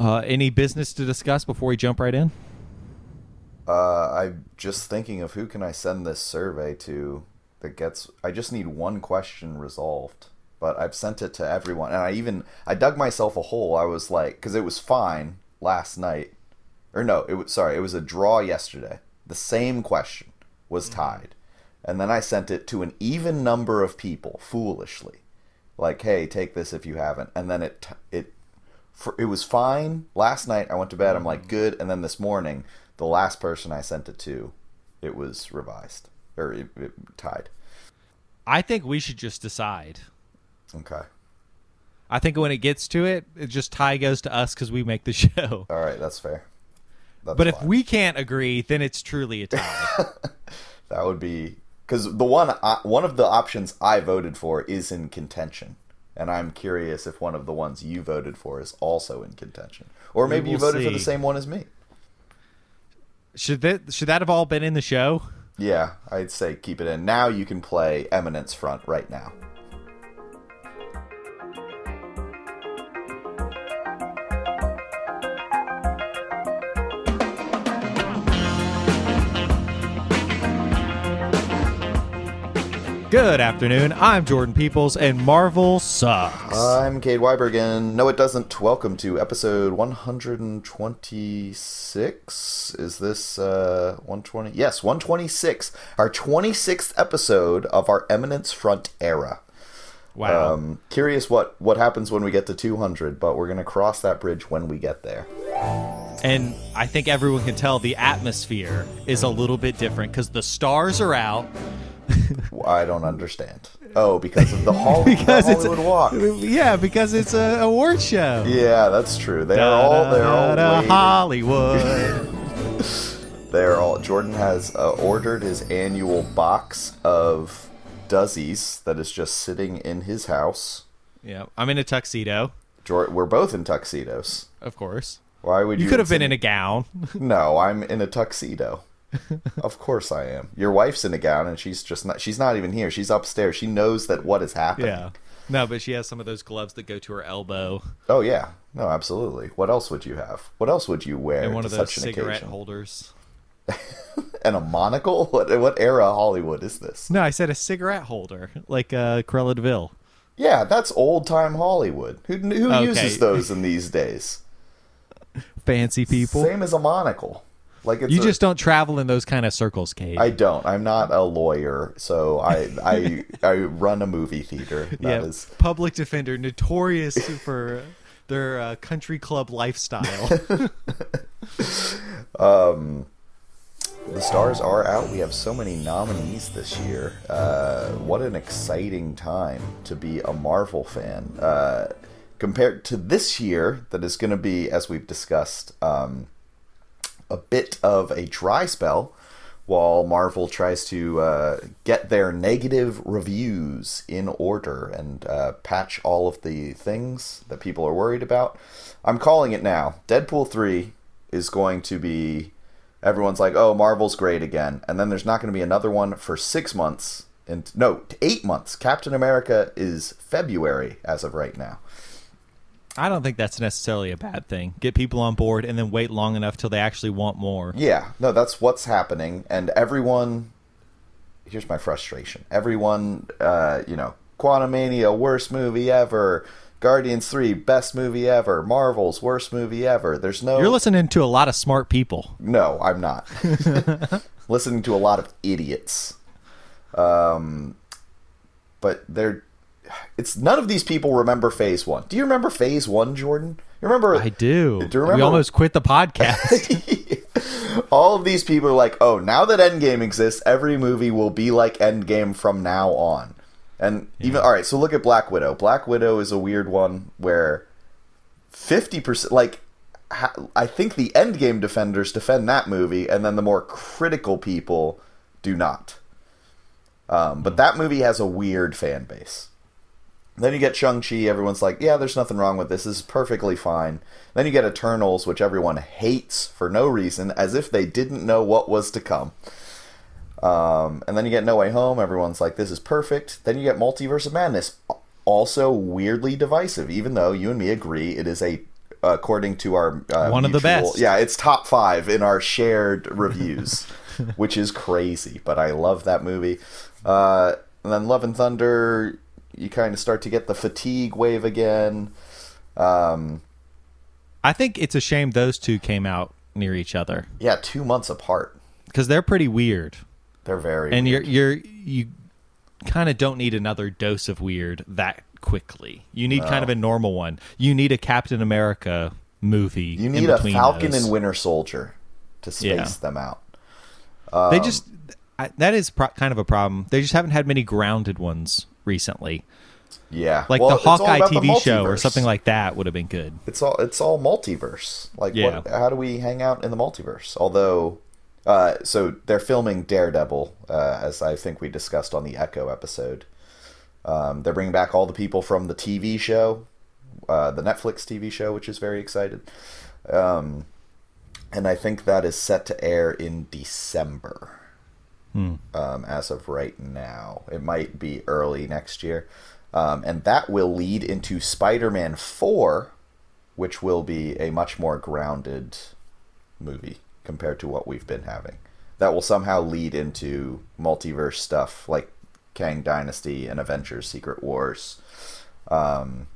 Uh, any business to discuss before we jump right in? Uh, I'm just thinking of who can I send this survey to that gets. I just need one question resolved, but I've sent it to everyone, and I even I dug myself a hole. I was like, because it was fine last night, or no, it was sorry, it was a draw yesterday. The same question was tied, and then I sent it to an even number of people foolishly, like, hey, take this if you haven't, and then it it for, it was fine last night. I went to bed. I'm like good, and then this morning, the last person I sent it to, it was revised or it, it tied. I think we should just decide. Okay. I think when it gets to it, it just tie goes to us because we make the show. All right, that's fair. That's but if we can't agree, then it's truly a tie. that would be because the one uh, one of the options I voted for is in contention, and I'm curious if one of the ones you voted for is also in contention, or maybe you voted for the same one as me. should that should that have all been in the show? Yeah, I'd say keep it in. Now you can play Eminence Front right now. Good afternoon. I'm Jordan Peoples, and Marvel sucks. I'm Cade Weibergen. No, it doesn't. Welcome to episode 126. Is this uh 120? Yes, 126. Our 26th episode of our Eminence Front era. wow. Um, curious what what happens when we get to 200, but we're gonna cross that bridge when we get there. and I think everyone can tell the atmosphere is a little bit different because the stars are out. I don't understand. Oh, because of the, Hol- Because the it's Hollywood Walk. Yeah, because it's a award show. Yeah, that's true. They are all they're all Da-da-da. Hollywood. They're all. Jordan has uh, ordered his annual box of Duzzies that is just sitting in his house. yeah, I'm in a tuxedo, Jor- we're both in tuxedos. of course. Why would you? You could have been in a gown. No, I'm in a tuxedo. of course I am. Your wife's in a gown, and she's just not. She's not even here. She's upstairs. She knows that what is happening. yeah. No, but she has some of those gloves that go to her elbow Oh yeah. No, absolutely. What else would you have? What else would you wear and one to of those such an cigarette occasion? holders. And a monocle? What what era of Hollywood is this? No, I said a cigarette holder, like uh, Cruella de Vil. Yeah, that's old time Hollywood. Who who Okay. uses those in these days? Fancy people. Same as a monocle. Like it's You a- just don't travel in those kind of circles, Kate. I don't. I'm not a lawyer, so I I I run a movie theater. That yeah, is public defender, notorious for their uh, country club lifestyle. Um, the stars are out. We have so many nominees this year. Uh, what an exciting time to be a Marvel fan. Uh, compared to this year, that is going to be, as we've discussed, um, a bit of a dry spell while Marvel tries to uh, get their negative reviews in order and uh, patch all of the things that people are worried about. I'm calling it now. Deadpool 3 is going to be. Everyone's like, oh, Marvel's great again. And then there's not going to be another one for six months. And no, eight months. Captain America is February as of right now. I don't think that's necessarily a bad thing. Get people on board and then wait long enough till they actually want more. Yeah, no, that's what's happening, and everyone. Here's my frustration. Everyone, uh, you know, Quantumania, worst movie ever. Guardians Three, best movie ever. Marvel's worst movie ever. There's no. You're listening to a lot of smart people. No, I'm not. Listening to a lot of idiots. Um, but they're. It's none of these people remember Phase One. Do you remember Phase One, Jordan? You remember? I do. Do you we almost quit the podcast. All of these people are like, oh, now that Endgame exists, every movie will be like Endgame from now on. And even all right, so look at Black Widow. Black Widow is a weird one where fifty percent, like, ha- I think the Endgame defenders defend that movie, and then the more critical people do not. Um, but that movie has a weird fan base. Then you get Shang-Chi, everyone's like, yeah, there's nothing wrong with this. This is perfectly fine. Then you get Eternals, which everyone hates for no reason, as if they didn't know what was to come. Um, and then you get No Way Home, everyone's like, this is perfect. Then you get Multiverse of Madness, also weirdly divisive, even though you and me agree it is a according to our uh, One of the best. Yeah, it's top five in our shared reviews, which is crazy. But I love that movie. Uh, and then Love and Thunder, you kind of start to get the fatigue wave again. Um, I think it's a shame those two came out near each other yeah, two months apart. because they're pretty weird, They're very and weird. you're you're you kind of don't need another dose of weird that quickly. You need kind of a normal one. You need a Captain America movie. You need a Falcon those. and Winter Soldier to space Yeah. them out. They just I, that is pro- kind of a problem. They just haven't had many grounded ones recently. Yeah, Like Well, the Hawkeye about the TV show or something like that would have been good. It's all it's all multiverse. Like, Yeah. what, how do we hang out in the multiverse? Although, uh, so they're filming Daredevil, uh, as I think we discussed on the Echo episode. Um, they're bringing back all the people from the TV show, uh, the Netflix TV show, which is very excited. Um, and I think that is set to air in December. Um, as of right now, it might be early next year, um, and that will lead into Spider-Man Four, which will be a much more grounded movie compared to what we've been having. That will somehow lead into multiverse stuff like Kang Dynasty and Avengers Secret Wars. Um,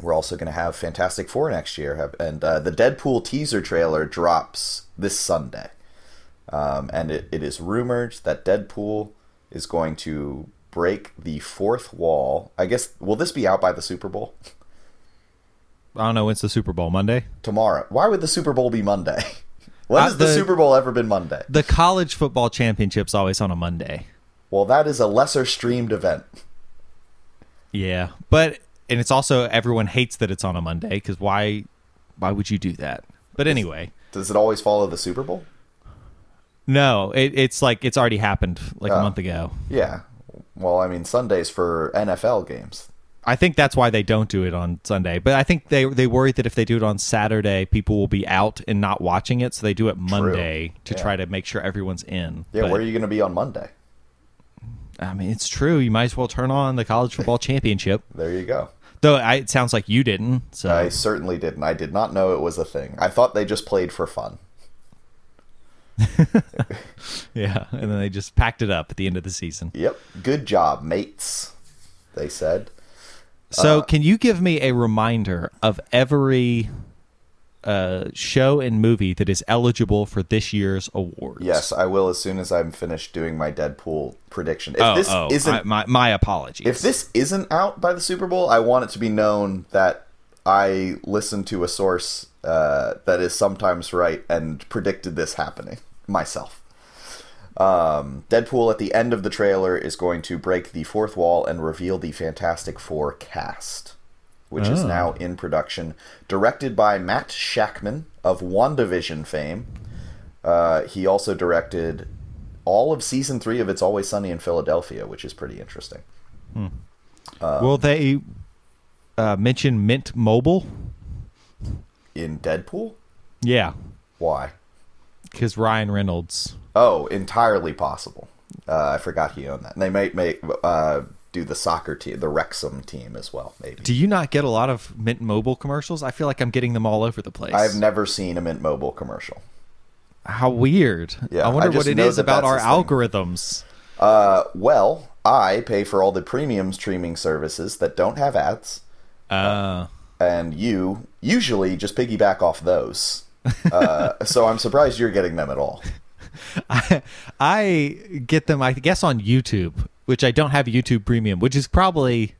we're also going to have Fantastic Four next year, and uh, the Deadpool teaser trailer drops this Sunday. Um, and it, it is rumored that Deadpool is going to break the fourth wall. I guess, will this be out by the Super Bowl? I don't know. When's the Super Bowl? Monday. tomorrow. Why would the Super Bowl be Monday? when Uh, has the, the- Super Bowl ever been Monday? The college football championship's always on a Monday. Well, that is a lesser streamed event. Yeah, but and it's also everyone hates that it's on a Monday because why? Why would you do that? But anyway, Does it always follow the Super Bowl? No, it, it's like it's already happened like a Oh. month ago. Yeah. Well, I mean, Sundays for NFL games. I think that's why they don't do it on Sunday. But I think they they worry that if they do it on Saturday, people will be out and not watching it, so they do it Monday to Yeah. try to make sure everyone's in. Yeah, But, where are you going to be on Monday? I mean, it's true. You might as well turn on the college football championship. There you go. Though I, it sounds like you didn't. So I certainly didn't. I did not know it was a thing. I thought they just played for fun. yeah, and then they just packed it up at the end of the season. Yep. Good job, mates. They said. So, Uh, can you give me a reminder of every uh, show and movie that is eligible for this year's awards? Yes, I will as soon as I'm finished doing my Deadpool prediction. If Oh, this oh, isn't I- my my apologies. if this isn't out by the Super Bowl, I want it to be known that I listened to a source uh, that is sometimes right and predicted this happening myself. Um, Deadpool at the end of the trailer is going to break the fourth wall and reveal the Fantastic Four cast, which is Oh. now in production. Directed by Matt Shakman of WandaVision fame. Uh, he also directed all of season three of It's Always Sunny in Philadelphia, which is pretty interesting. will they uh, mention Mint Mobile? In Deadpool? Yeah, Why? because Ryan Reynolds. Oh, entirely possible. Uh, I forgot he owned that. And they might make uh, do the soccer team, the Wrexham team as well. Maybe. Do you not get a lot of Mint Mobile commercials? I feel like I'm getting them all over the place. I've never seen a Mint Mobile commercial. How weird. Yeah, I wonder I what it is that about our algorithms. Uh, well, I pay for all the premium streaming services that don't have ads, Uh, and you usually just piggyback off those. Uh, so I'm surprised you're getting them at all. I, I get them, I guess, on YouTube, which I don't have YouTube Premium, which is probably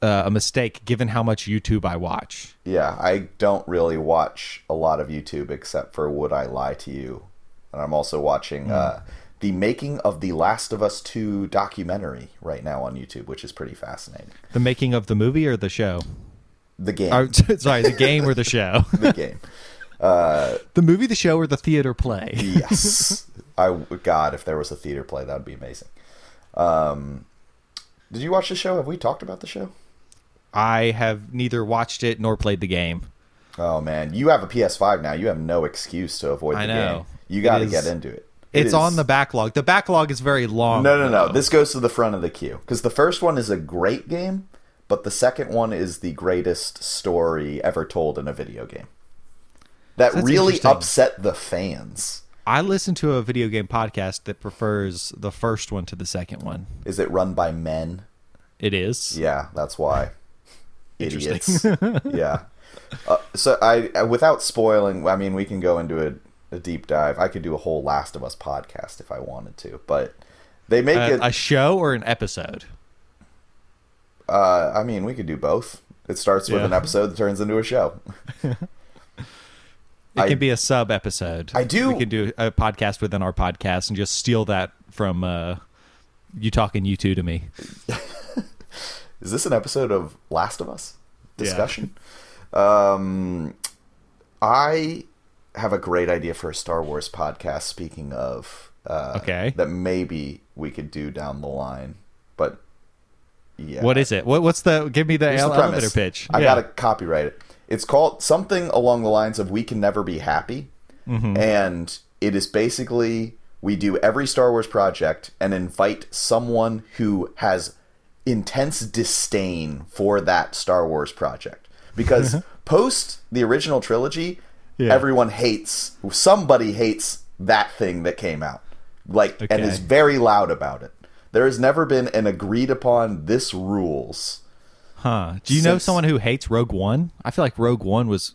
uh, a mistake given how much YouTube I watch. Yeah, I don't really watch a lot of YouTube except for Would I Lie to You? And I'm also watching uh, the making of the Last of Us 2 documentary right now on YouTube, which is pretty fascinating. The making of the movie or the show? The game. Or, sorry, the game or the show? the game. the movie, the show, or the theater play? Yes. I God, if there was a theater play, that would be amazing. Um, did you watch the show? Have we talked about the show? I have neither watched it nor played the game. Oh man, you have a PS5 now. You have no excuse to avoid the I know. game. You got to get into it. It It's is- on the backlog. The backlog is very long. No, no, no. This goes to the front of the queue because the first one is a great game, but the second one is the greatest story ever told in a video game. That That's really upset the fans. I listened to a video game podcast that prefers the first one to the second one. Is it run by men? It is. Yeah, that's why. Idiots. Yeah. Uh, so I, uh, without spoiling, I mean, we can go into a, a deep dive. I could do a whole Last of Us podcast if I wanted to, but they make A, it. a show or an episode? Uh, I mean, we could do both. It starts with Yeah. an episode that turns into a show. It I- can be a sub episode. I do- We can do a podcast within our podcast and just steal that from uh, you talking U2 to me. Is this an episode of Last of Us Yeah. discussion? Um, I have a great idea for a Star Wars podcast. Speaking of, uh, Okay. that maybe we could do down the line, but yeah, What is it? What, what's the? Give me the, Here's the elevator premise. pitch. I Yeah. gotta copyright it. It's called something along the lines of "We can never be happy," Mm-hmm. and it is basically we do every Star Wars project and invite someone who has intense disdain for that Star Wars project because post the original trilogy, Yeah. everyone hates somebody hates that thing that came out, like and is very loud about it. There has never been an agreed upon this rules. Huh? Do you know someone who hates Rogue One? I feel like Rogue One was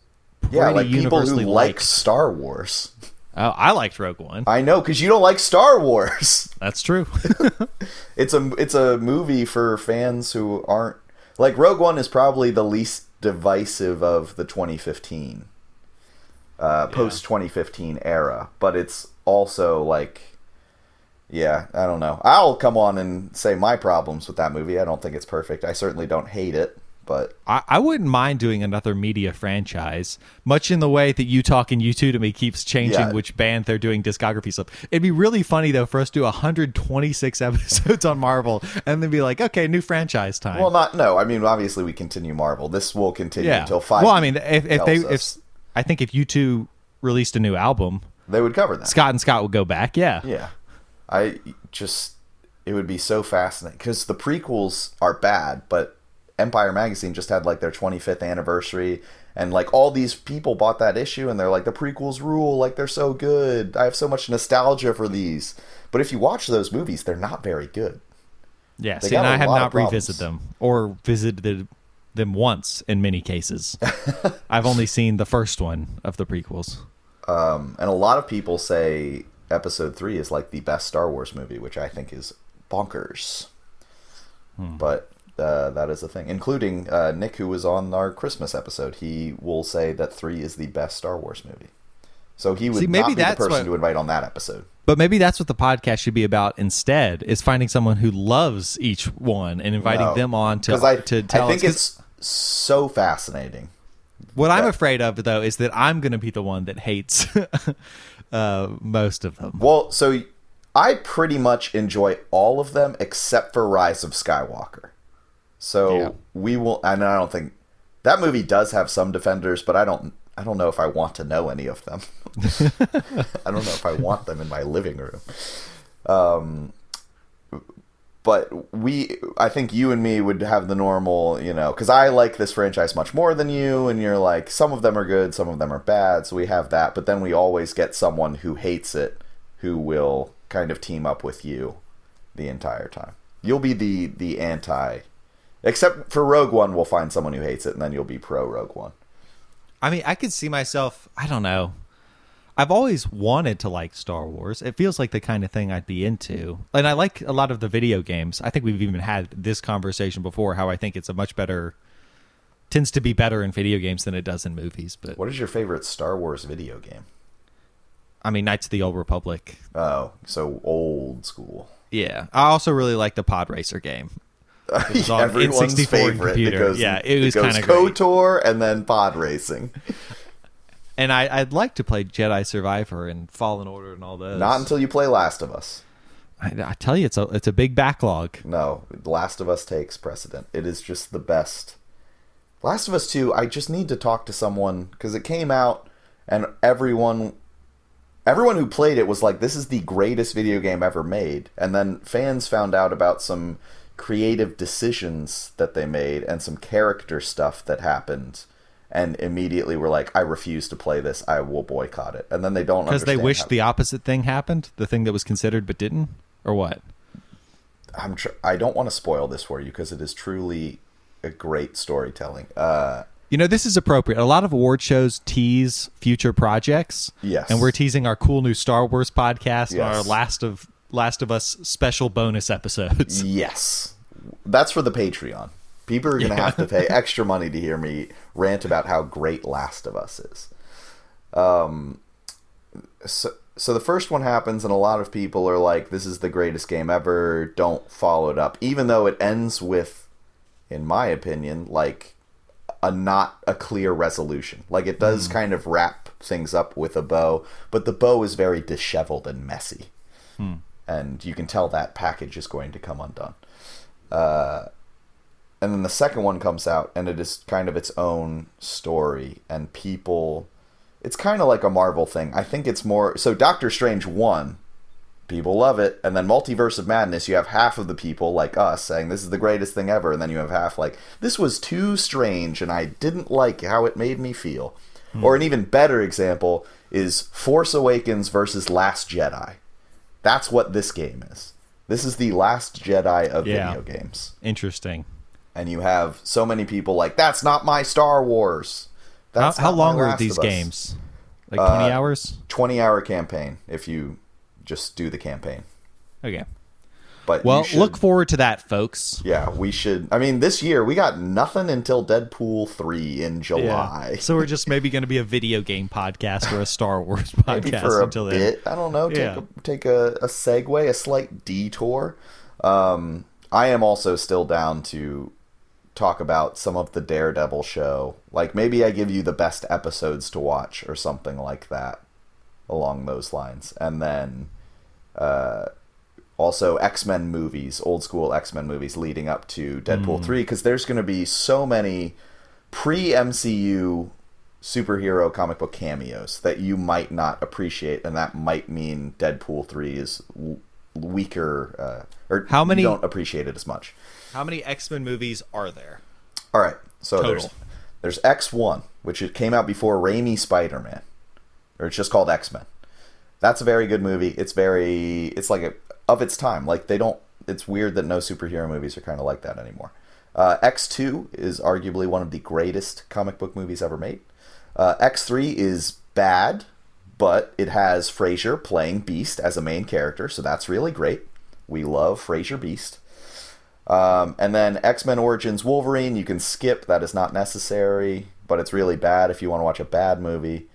Yeah, like people who universally like. Star Wars. Oh, I liked Rogue One. I know because you don't like Star Wars. That's true. It's a it's a movie for fans who aren't like Rogue One is probably the least divisive of the 2015 uh, post 2015 era, but it's also like yeah, I don't know. I'll come on and say my problems with that movie. I don't think it's perfect. I certainly don't hate it, but I, I wouldn't mind doing another media franchise, much in the way that you talking U2 to me keeps changing Yeah. which band they're doing discography stuff. It'd be really funny though for us to do 126 episodes on Marvel and then be like, okay, new franchise time. well, not no. I mean, obviously we continue Marvel. This will continue yeah. until five. Well, I mean, if, if they, tells if us. I think if U2 released a new album, they would cover that. Scott and Scott would go back. Yeah. Yeah. I just it would be so fascinating cuz the prequels are bad, but Empire magazine just had like their 25th anniversary and like all these people bought that issue and they're like the prequels rule, like they're so good. I have so much nostalgia for these. But if you watch those movies, they're not very good. Yeah. They See, got and I have not revisited them or visited them once in many cases. I've only seen the first one of the prequels. Um, and a lot of people say episode 3 is like the best Star Wars movie, which I think is bonkers. But uh, that is a thing, including uh, Nick, who was on our Christmas episode. He will say that three is the best Star Wars movie. So he would See, maybe not be the person what- to invite on that episode. But maybe that's what the podcast should be about instead: is finding someone who loves each one and inviting No. them on to I, to tell I think us. it's so fascinating. what I'm afraid of, though, is that I'm going to be the one that hates uh, most of them. Well, so I pretty much enjoy all of them except for Rise of Skywalker. So Yeah. we will, and I don't think that movie does have some defenders, but I don't. I don't know if I want to know any of them. I don't know if I want them in my living room. Um, but we, I think you and me would have the normal, you know, because I like this franchise much more than you, and you're like, some of them are good, some of them are bad, so we have that. But then we always get someone who hates it, who will kind of team up with you the entire time. You'll be the the anti, except for Rogue One. We'll find someone who hates it, and then you'll be pro Rogue One. I mean, I could see myself. I don't know. I've always wanted to like Star Wars. It feels like the kind of thing I'd be into. And I like a lot of the video games. I think we've even had this conversation before how I think it's a much better tends to be better in video games than it does in movies, but What is your favorite Star Wars video game? I mean Knights of the Old Republic. Oh, so old school. Yeah. I also really like the Pod Racer game. was on Everyone's N64 favorite. computer. It Yeah, it was goes kinda. KOTOR and then pod racing. And I, I'd like to play Jedi Survivor and Fallen Order and all those. Not until you play Last of Us. I, I tell you, it's a it's a big backlog. No, Last of Us takes precedent. It is just the best. Last of Us 2, I just need to talk to someone because it came out and everyone everyone who played it was like this is the greatest video game ever made. And then fans found out about some creative decisions that they made and some character stuff that happened and immediately were like I refuse to play this I will boycott it and then they don't Because they wish the opposite thing happened, the thing that was considered but didn't, or what? I'm tr- I don't want to spoil this for you because it is truly a great storytelling uh You know, this is appropriate. A lot of award shows tease future projects. Yes. And we're teasing our cool new Star Wars podcast and our Last of Last of Us special bonus episodes. Yes. That's for the Patreon. People are going to have to pay extra money to hear me rant about how great Last of Us is. Um, so, so the first one happens, and a lot of people are like, this is the greatest game ever. Don't follow it up. Even though it ends with, in my opinion, like a not a clear resolution. Like it does kind of wrap things up with a bow, but the bow is very disheveled and messy. And you can tell that package is going to come undone. Uh, and then the second one comes out, and it is kind of its own story, and people. It's kind of like a Marvel thing. I think it's more. So Doctor Strange 1, people love it. And then Multiverse of Madness, you have half of the people, like us, saying this is the greatest thing ever. And then you have half like, this was too strange, and I didn't like how it made me feel. Hmm. Or an even better example is Force Awakens versus Last Jedi. That's what this game is. This is the Last Jedi of Yeah. video games. Interesting. And you have so many people like, that's not my Star Wars. How, That's how my long are these games? Like 20 hours? 20 hour campaign if you just do the campaign. Okay. But Well, should- look forward to that, folks. Yeah, we should. I mean, this year we got nothing until Deadpool three in July. So we're just maybe going to be a video game podcast or a Star Wars podcast until then. I don't know. Take Yeah. a, take a, a segue, a slight detour. Um, I am also still down to talk about some of the Daredevil show. Like maybe I give you the best episodes to watch or something like that, along those lines, and then. Uh, also X-Men movies, old school X-Men movies leading up to Deadpool 3 cuz there's going to be so many pre-MCU superhero comic book cameos that you might not appreciate and that might mean Deadpool 3 is weaker uh, or How many- don't appreciate it as much. How many X-Men movies are there? All right. So Total. there's there's X1, which it came out before Raimi Spider-Man. Or it's just called X-Men. That's a very good movie. It's very it's like a, of its time. Like they don't it's weird that no superhero movies are kind of like that anymore. Uh, X2 is arguably one of the greatest comic book movies ever made. Uh, X3 is bad, but it has Frasier playing Beast as a main character, so that's really great. We love Frasier Beast. Um, and then X Men Origins Wolverine, you can skip. That is not necessary, but it's really bad if you want to watch a bad movie.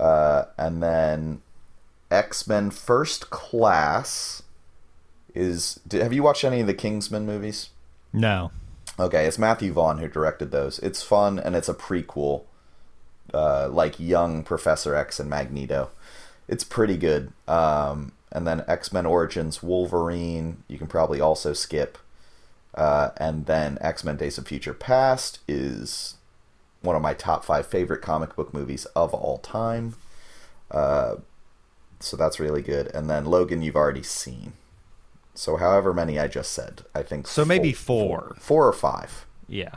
Uh, and then X Men First Class is. Did, have you watched any of the Kingsman movies? No. Okay, it's Matthew Vaughn who directed those. It's fun and it's a prequel, uh, like young Professor X and Magneto. It's pretty good. Um, and then X Men Origins Wolverine, you can probably also skip. Uh, and then X Men Days of Future Past is one of my top five favorite comic book movies of all time. Uh, so that's really good. And then Logan, you've already seen. So however many I just said, I think. So maybe four, four. four or five. Yeah.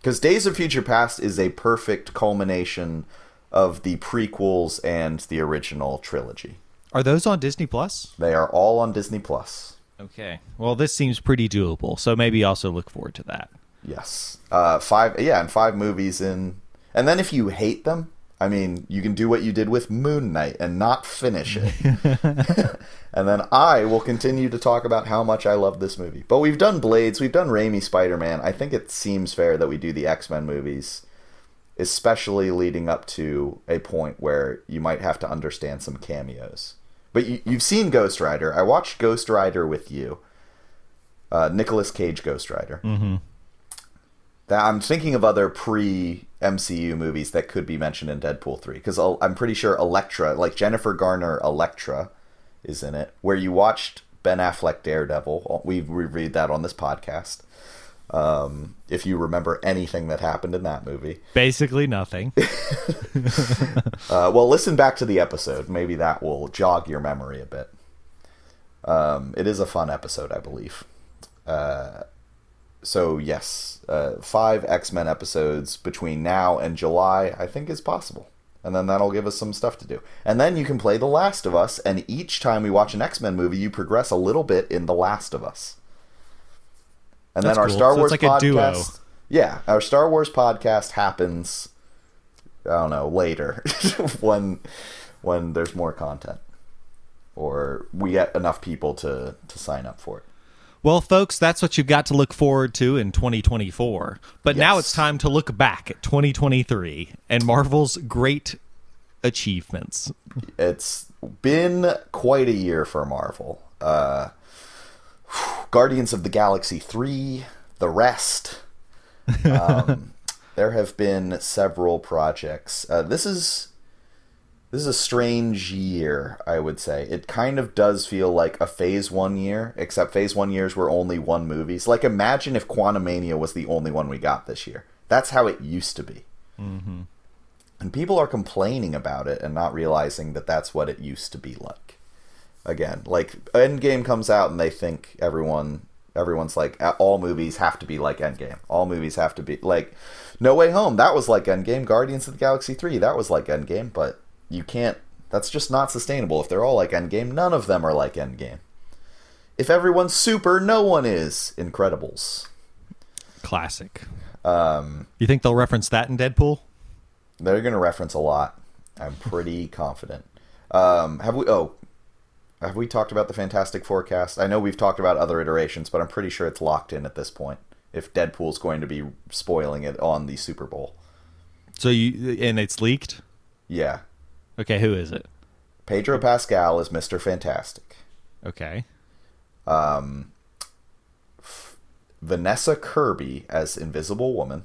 Because Days of Future Past is a perfect culmination of the prequels and the original trilogy. Are those on Disney Plus? They are all on Disney Plus. Okay. Well, this seems pretty doable. So maybe also look forward to that. Yes. Uh, five. Yeah, and five movies in. And then if you hate them, I mean, you can do what you did with Moon Knight and not finish it. and then I will continue to talk about how much I love this movie. But we've done Blades, we've done Raimi Spider Man. I think it seems fair that we do the X Men movies, especially leading up to a point where you might have to understand some cameos. But you, you've seen Ghost Rider. I watched Ghost Rider with you. Uh, Nicolas Cage Ghost Rider. Mm-hmm. That I'm thinking of other pre MCU movies that could be mentioned in Deadpool 3 because I'm pretty sure Elektra, like Jennifer Garner Elektra, is in it. Where you watched Ben Affleck Daredevil, we've reviewed that on this podcast. Um, if you remember anything that happened in that movie, Basically nothing. uh, well, listen back to the episode. Maybe that will jog your memory a bit. Um, it is a fun episode, I believe. Uh, so yes, uh, five X Men episodes between now and July, I think is possible. And then that'll give us some stuff to do. And then you can play The Last of Us, and each time we watch an X Men movie, you progress a little bit in The Last of Us. And That's then our cool. Star So Wars like podcast. Yeah, our Star Wars podcast happens. I don't know later when when there's more content, or we get enough people to to sign up for it. Well, folks, that's what you've got to look forward to in 2024. But now it's time to look back at 2023 and Marvel's great achievements. It's been quite a year for Marvel. Uh, Guardians of the Galaxy 3, the rest. Um, there have been several projects. Uh, this is this is a strange year, I would say. It kind of does feel like a Phase One year, except Phase One years were only one movies. Like imagine if Quantumania was the only one we got this year. That's how it used to be. And people are complaining about it and not realizing that that's what it used to be like. Again, like Endgame comes out and they think everyone everyone's like all movies have to be like Endgame. All movies have to be like No Way Home, that was like Endgame. Guardians of the Galaxy 3, that was like Endgame, but you can't that's just not sustainable. If they're all like Endgame, none of them are like Endgame. If everyone's super, no one is. Incredibles. Classic. Um, You think they'll reference that in Deadpool? They're going to reference a lot. I'm pretty confident. Um, have we? Oh, have we talked about the Fantastic Forecast? I know we've talked about other iterations, but I'm pretty sure it's locked in at this point. If Deadpool's going to be spoiling it on the Super Bowl, So you and it's leaked? yeah, Okay, who is it? Pedro Pascal is Mister Fantastic. Okay. Um Vanessa Kirby as Invisible Woman,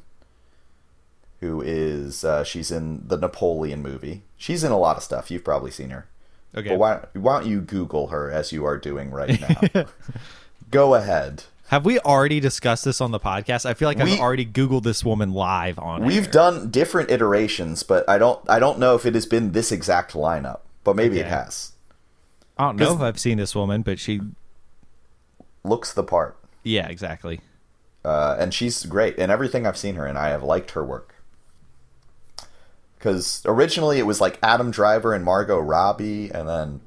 who is uh, she's in the Napoleon movie. She's in a lot of stuff. You've probably seen her. Okay. But why, why don't you Google her as you are doing right now? Go ahead. Have we already discussed this on the podcast? I feel like We- I've already googled this woman live on We've air. done different iterations, but I don't I don't know if it has been this exact lineup. But maybe it has. I don't know if I've seen this woman, but she Looks the part. yeah, exactly. Uh, and she's great and everything I've seen her in. I have liked her work. Because originally it was like Adam Driver and Margot Robbie, and then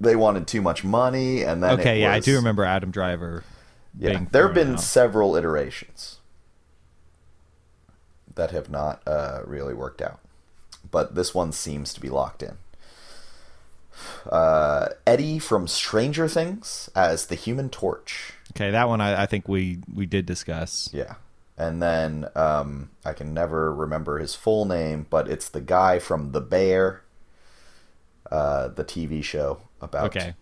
they wanted too much money, and then Okay, yeah, I do remember Adam Driver. Yeah, being there have been out. several iterations that have not uh, really worked out, but this one seems to be locked in. Uh, Eddie from Stranger Things as the Human Torch. Okay, that one I, I think we we did discuss. Yeah. And then um, I can never remember his full name, but it's the guy from The Bear, uh, the TV show about. Okay,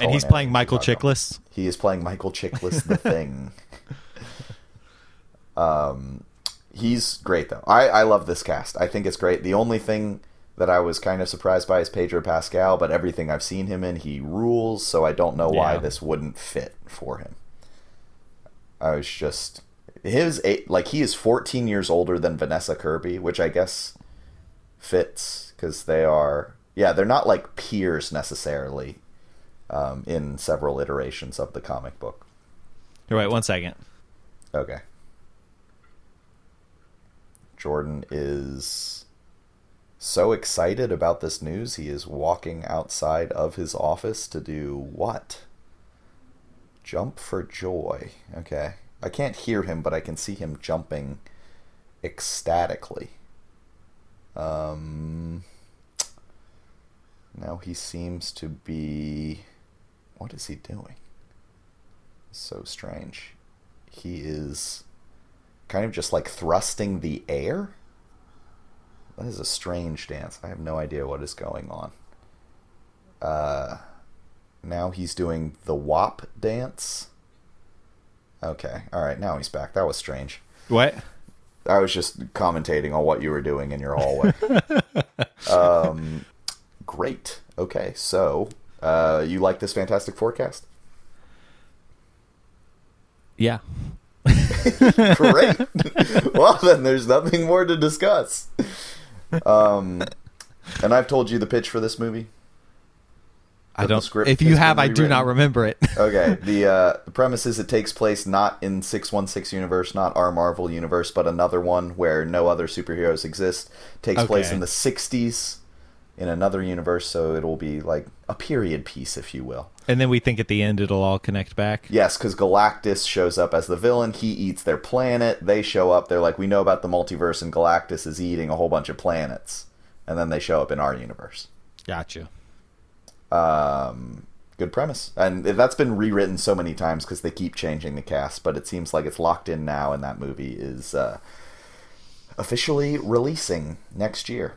and he's culinary playing Michael Chicago. Chiklis. He is playing Michael Chiklis, the thing. um, he's great though. I I love this cast. I think it's great. The only thing that I was kind of surprised by is Pedro Pascal, but everything I've seen him in, he rules. So I don't know why Yeah. this wouldn't fit for him. I was just his eight, like he is 14 years older than Vanessa Kirby, which I guess fits because they are yeah they're not like peers necessarily um, in several iterations of the comic book. Here, wait one second. Okay. Jordan is so excited about this news, he is walking outside of his office to do what? Jump for joy. Okay. I can't hear him, but I can see him jumping ecstatically. Um. Now he seems to be. What is he doing? So strange. He is kind of just like thrusting the air. That is a strange dance. I have no idea what is going on. Uh, now he's doing the WAP dance. Okay, all right, now he's back. That was strange. What? I was just commentating on what you were doing in your hallway. um, great. Okay, so uh, you like this fantastic forecast? Yeah. Great. well, then there's nothing more to discuss. Um, and I've told you the pitch for this movie. I don't. script if you have, I do not remember it. okay. The uh, the premise is it takes place not in six one six universe, not our Marvel universe, but another one where no other superheroes exist. Takes place in the sixties in another universe, so it'll be like a period piece, if you will. and then we think at the end it'll all connect back. Yes, because Galactus shows up as the villain. He eats their planet. They show up. They're like, we know about the multiverse, and Galactus is eating a whole bunch of planets. And then they show up in our universe. Gotcha. Um, good premise. And that's been rewritten so many times because they keep changing the cast, but it seems like it's locked in now, and that movie is uh, officially releasing next year.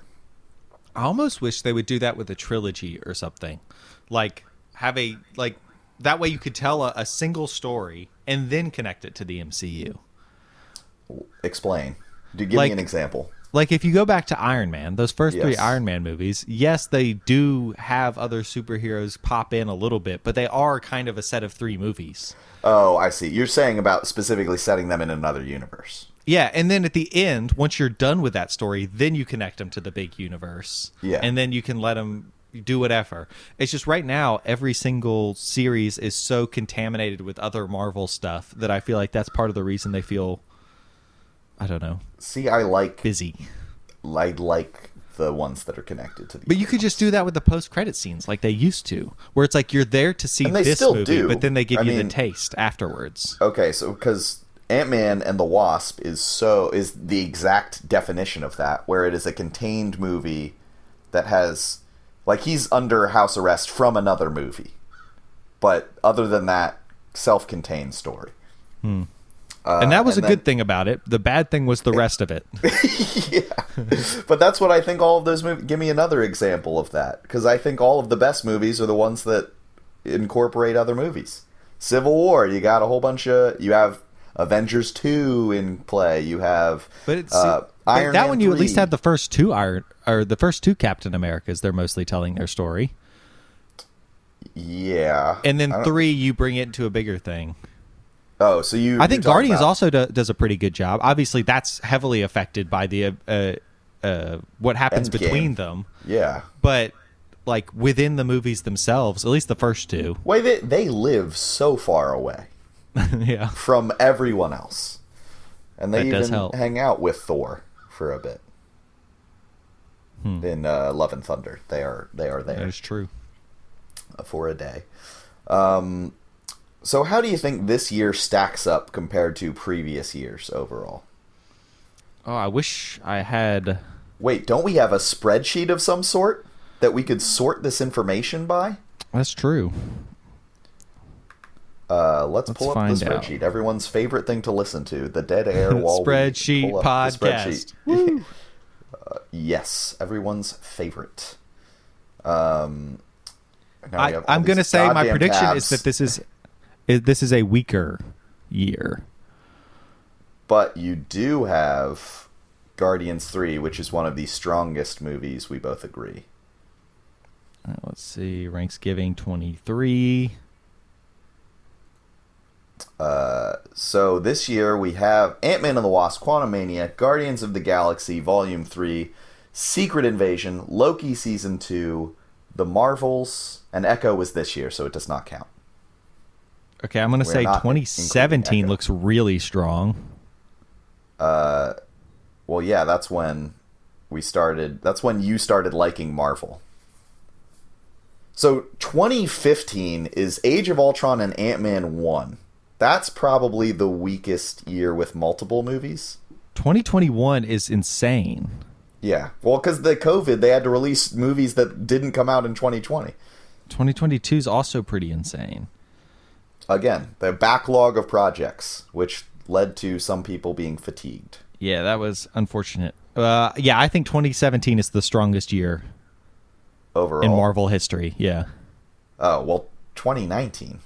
I almost wish they would do that with a trilogy or something. Like have a like that way you could tell a, a single story and then connect it to the MCU. Explain. Do give Like- me an example. Like if you go back to Iron Man, those first three Iron Man movies, yes, they do have other superheroes pop in a little bit, but they are kind of a set of three movies. Oh, I see. You're saying about specifically setting them in another universe. Yeah, and then at the end, once you're done with that story, then you connect them to the big universe. Yeah. and then you can let them do whatever. It's just right now, every single series is so contaminated with other Marvel stuff that I feel like that's part of the reason they feel, I don't know, See, I like busy. I like the ones that are connected to the. But you could just do that with the post-credit scenes, like they used to, where it's like you're there to see they this still movie, do. but then they give I you mean- the taste afterwards. Okay, so because Ant Man and the Wasp is so is the exact definition of that, where it is a contained movie that has like he's under house arrest from another movie, but other than that, self-contained story. Hmm. Uh, and that was a then- good thing about it. The bad thing was the rest of it. yeah, but that's what I think. All of those movies. Give me another example of that, because I think all of the best movies are the ones that incorporate other movies. Civil War, you got a whole bunch of. You have Avengers two in play. You have, But it's uh, Iron that Man one. You at least had the first two Iron or the first two Captain Americas. They're mostly telling their story, Yeah, and then three you bring it into a bigger thing. Oh, so you? I think Guardians about- also do, does a pretty good job. Obviously, that's heavily affected by the uh, uh, what happens Endgame. between them, Yeah. but like within the movies themselves, at least the first two. Wait, they they live so far away yeah, from everyone else, and they That even help. hang out with Thor for a bit. Hmm. In uh, Love and Thunder, they are they are there. there. is true. for a day. Um, so how do you think this year stacks up compared to previous years overall? Oh, I wish I had. Wait, don't we have a spreadsheet of some sort that we could sort this information by? That's true. Uh, let's, Let's pull up the out. spreadsheet. Everyone's favorite thing to listen to, the dead air we Spreadsheet podcast. spreadsheet. Uh, yes, everyone's favorite. Um, I, I'm going to say my prediction tabs. is that this is, is this is a weaker year. But you do have Guardians 3, which is one of the strongest movies, we both agree. Uh, let's see, ranks giving 23. Uh, so this year we have Ant Man and the Wasp, Quantum Quantumania, Guardians of the Galaxy Volume 3, Secret Invasion, Loki Season 2, The Marvels, and Echo was this year, so it does not count. Okay, I'm going to say 2017 looks really strong. Uh, well, yeah, that's when we started. That's when you started liking Marvel. So 2015 is Age of Ultron and Ant Man 1. That's probably the weakest year with multiple movies. 2021 is insane. Yeah. Well, because the COVID, they had to release movies that didn't come out in 2020. 2022 is also pretty insane. Again, the backlog of projects, which led to some people being fatigued. Yeah, that was unfortunate. Uh, yeah, I think 2017 is the strongest year Overall. in Marvel history. Yeah. Oh, well, 2019.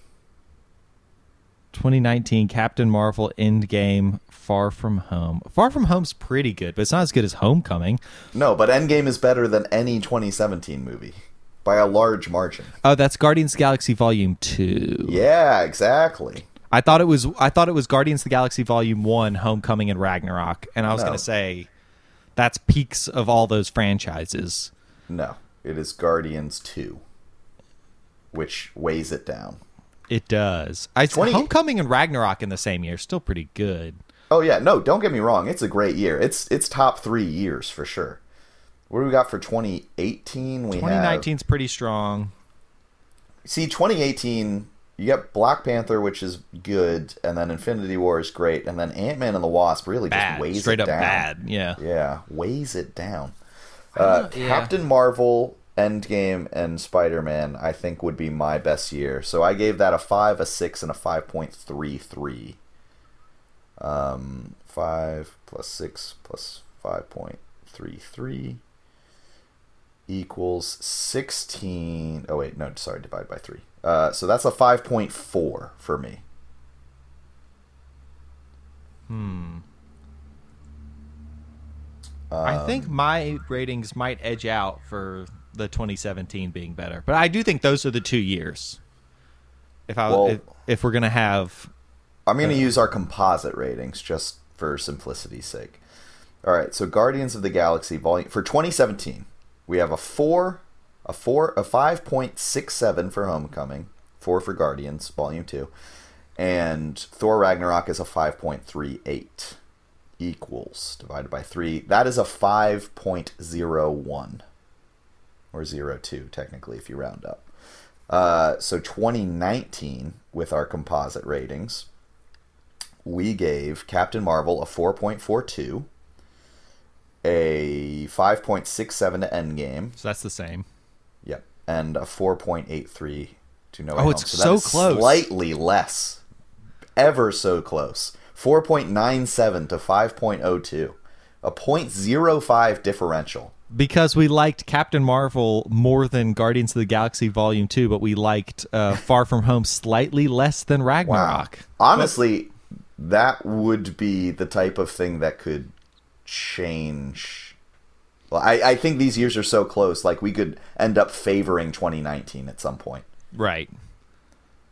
2019 Captain Marvel Endgame Far From Home. Far From Home's pretty good, but it's not as good as Homecoming. No, but Endgame is better than any 2017 movie by a large margin. Oh, that's Guardians of the Galaxy Volume 2. Yeah, exactly. I thought it was I thought it was Guardians of the Galaxy Volume 1 Homecoming and Ragnarok, and I was No. going to say that's peaks of all those franchises. No, it is Guardians 2. which weighs it down. It does. I 20 Homecoming and Ragnarok in the same year, still pretty good. Oh yeah, no, don't get me wrong. It's a great year. It's it's top three years for sure. What do we got for 2018? We have 2019's pretty strong. see 2018. You get Black Panther, which is good, and then Infinity War is great, and then Ant Man and the Wasp really Bad, just weighs straight it up down. bad. Yeah. Yeah, weighs it down. Uh, yeah. Captain Marvel, Endgame, and Spider Man, I think, would be my best year. So I gave that a 5, a 6, and a 5.33. Um, 5 plus 6 plus 5.33 equals 16. Oh, wait, no, sorry, divide by 3. Uh, so that's a 5.4 for me. Hmm. Um, I think my ratings might edge out for the 2017 being better, but I do think those are the two years. If I Well- if, if we're gonna have I'm going to use our composite ratings just for simplicity's sake. All right, so Guardians of the Galaxy volume for 2017, we have a 4, a 4, a 5.67 for Homecoming, 4 for Guardians volume 2, and Thor Ragnarok is a 5.38 equals divided by 3. That is a 5.01 or 02 technically if you round up. Uh, so 2019 with our composite ratings we gave Captain Marvel a 4.42, a 5.67 to Endgame, so that's the same. yep, and a 4.83 to No Oh, it's so is close. Slightly less. Ever so close. 4.97 to 5.02. A 0.05 differential. Because we liked Captain Marvel more than Guardians of the Galaxy Volume Two, but we liked uh, Far From Home slightly less than Ragnarok. Honestly, that would be the type of thing that could change. Well, I, I think these years are so close. Like we could end up favoring 2019 at some point. Right.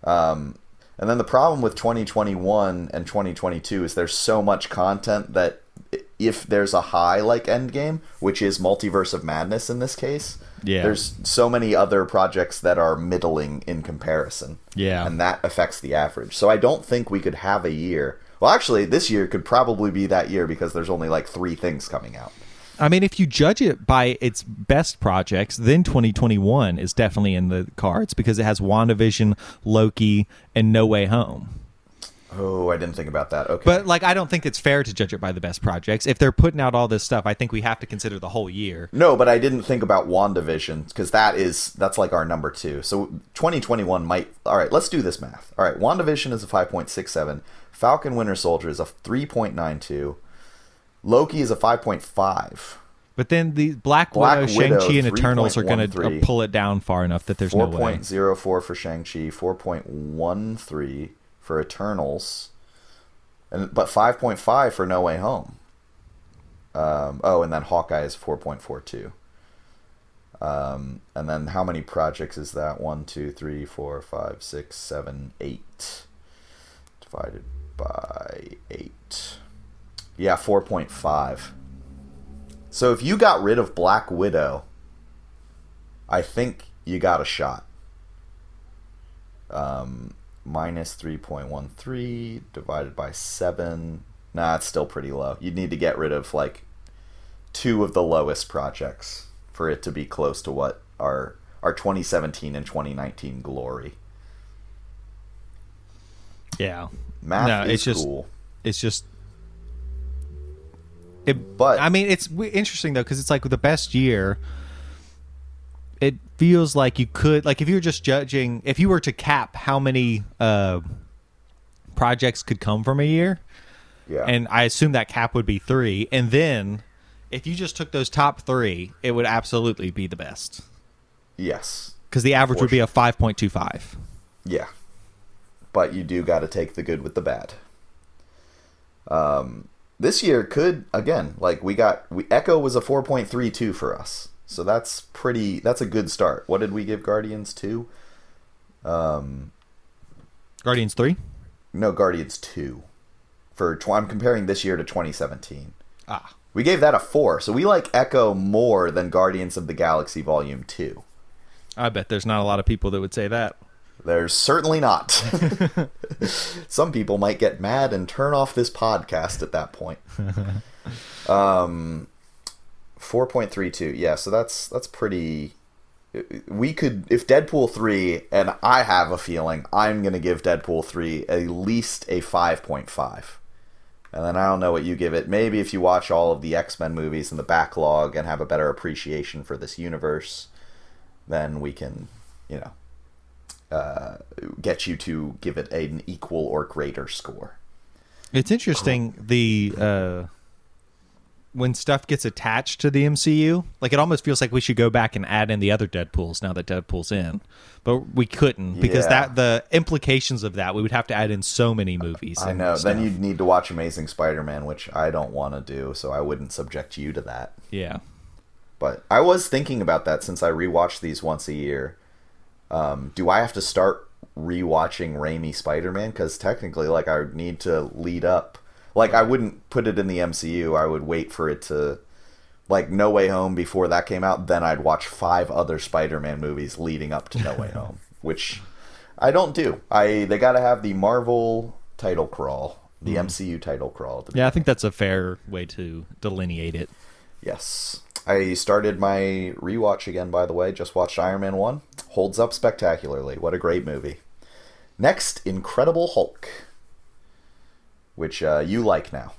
Um, and then the problem with 2021 and 2022 is there's so much content that if there's a high like Endgame, which is Multiverse of Madness in this case, Yeah. there's so many other projects that are middling in comparison. Yeah. And that affects the average. So I don't think we could have a year. Well, actually, this year could probably be that year because there's only like three things coming out. I mean, if you judge it by its best projects, then 2021 is definitely in the cards because it has WandaVision, Loki, and No Way Home. Oh, I didn't think about that. Okay. But like, I don't think it's fair to judge it by the best projects. If they're putting out all this stuff, I think we have to consider the whole year. No, but I didn't think about WandaVision because that is that's like our number two. So 2021 might. All right, let's do this math. All right, WandaVision is a 5.67. Falcon Winter Soldier is a 3.92. Loki is a 5.5. But then the Black, Black Widow, Widow, Shang-Chi, and Eternals are going uh, to pull it down far enough that there's no way. 4.04 for Shang-Chi, 4.13 for Eternals, and but 5.5 for No Way Home. Um, oh, and then Hawkeye is 4.42. Um, and then how many projects is that? One, two, three, four, five, six, seven, eight. Divided by eight. Yeah, 4.5. So if you got rid of Black Widow, I think you got a shot. Um, minus 3.13 divided by 7. Nah, it's still pretty low. You'd need to get rid of like two of the lowest projects for it to be close to what our our 2017 and 2019 glory. Yeah. Math No, is it's just- cool. It's just. It, But- I mean, it's interesting though because it's like the best year. It feels like you could like if you were just judging if you were to cap how many uh, projects could come from a year, Yeah. and I assume that cap would be three, and then if you just took those top three, it would absolutely be the best yes. because the average would be a five point two five. Yeah. But you do got to take the good with the bad. Um, this year could again like we got we Echo was a 4.32 for us. So that's pretty that's a good start. What did we give Guardians 2? Um Guardians three. no Guardians 2. For tw- I'm comparing this year to 2017. Ah, We gave that a 4. So we like Echo more than Guardians of the Galaxy Volume 2. I bet there's not a lot of people that would say that. There's certainly not. Some people might get mad and turn off this podcast at that point. Um, four point three two. Yeah, so that's that's pretty. We could if Deadpool three, and I have a feeling I'm gonna give Deadpool three at least a five point five. And then I don't know what you give it. Maybe if you watch all of the X Men movies in the backlog and have a better appreciation for this universe, then we can, you know, uh, get you to give it an equal or greater score. It's interesting the uh, when stuff gets attached to the MCU, like it almost feels like we should go back and add in the other Deadpool's now that Deadpool's in, but we couldn't because Yeah. that the implications of that we would have to add in so many movies. I know. stuff. Then you'd need to watch Amazing Spider-Man, which I don't want to do, so I wouldn't subject you to that. yeah. But I was thinking about that since I rewatch these once a year. Um, do I have to start rewatching Raimi Spider-Man? Because technically, like, I would need to lead up. Like, I wouldn't put it in the MCU. I would wait for it to, like, No Way Home before that came out. Then I'd watch five other Spider-Man movies leading up to No Way Home, which I don't do. I they got to have the Marvel title crawl, the mm-hmm. MCU title crawl. Yeah, I think that's a fair way to delineate it. Yes. I started my rewatch again, by the way. Just watched Iron Man 1. Holds up spectacularly. What a great movie. Next, Incredible Hulk. Which uh, you like now.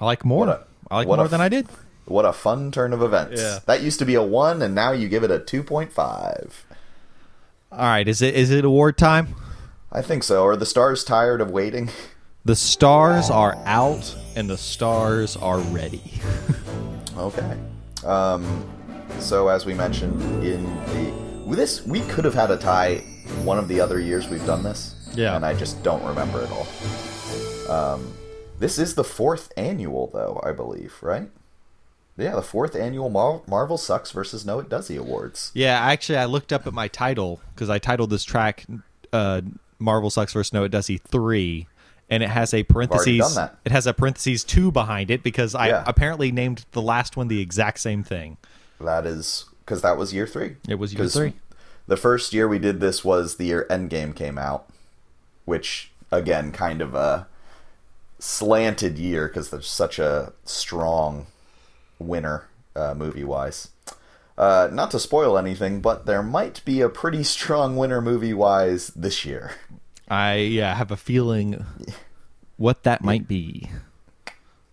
I like more. A- I like more f- than I did. What a fun turn of events. Yeah. That used to be a 1, and now you give it a 2.5. All right, is it is it award time? I think so. Are the stars tired of waiting? The stars are out and the stars are ready. Okay. Um, so as we mentioned in the with this we could have had a tie one of the other years we've done this. Yeah. And I just don't remember it all. Um, this is the fourth annual though, I believe, right? Yeah, the fourth annual Mar- Marvel Sucks versus No It Doesn't Awards. Yeah, actually, I looked up at my title because I titled this track uh, "Marvel Sucks versus No It Does He Three, and it has a parentheses. done that. It has a parentheses two behind it because I Yeah. apparently named the last one the exact same thing. That is because that was year three. It was year three. The first year we did this was the year Endgame came out, which again kind of a slanted year because there's such a strong winner uh, movie wise. Uh, not to spoil anything, but there might be a pretty strong winner movie wise this year. I yeah have a feeling what that might be.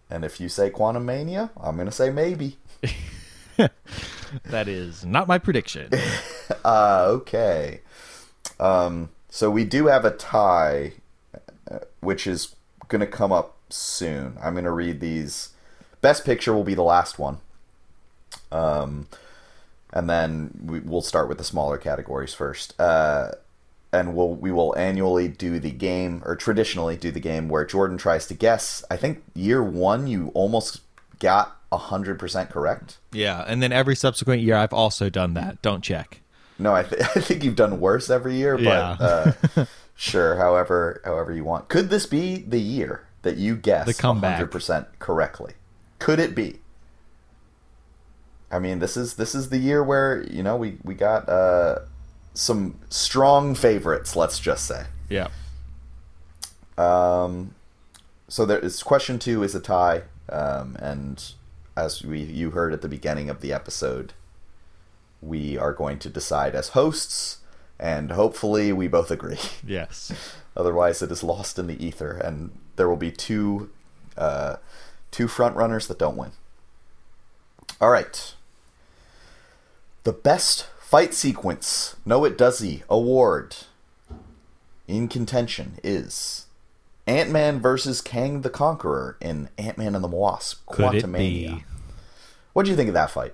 And if you say Quantumania, I'm gonna say maybe. That is not my prediction. Uh, okay. Um, so we do have a tie, uh, which is going to come up soon. I'm going to read these. Best Picture will be the last one. Um, and then we, we'll start with the smaller categories first. Uh, and we'll we will annually do the game, or traditionally do the game where Jordan tries to guess. I think year one you almost got hundred percent correct. yeah, and then every subsequent year I've also done that. Don't check. No, I, th- I think you've done worse every year, but Yeah. uh, sure, however, however you want. Could this be the year that you guess The comeback. 100% correctly? Could it be? I mean, this is this is the year where you know we we got uh, some strong favorites. Let's just say. Yeah. Um, so there is question two is a tie, um, and as we you heard at the beginning of the episode, we are going to decide as hosts, and hopefully we both agree. Yes. Otherwise, it is lost in the ether, and there will be two uh, two front runners that don't win. All right. The best fight sequence, no it doesy award in contention is Ant Man versus Kang the Conqueror in Ant Man and the Wasp: Could it Quantumania. be What do you think of that fight?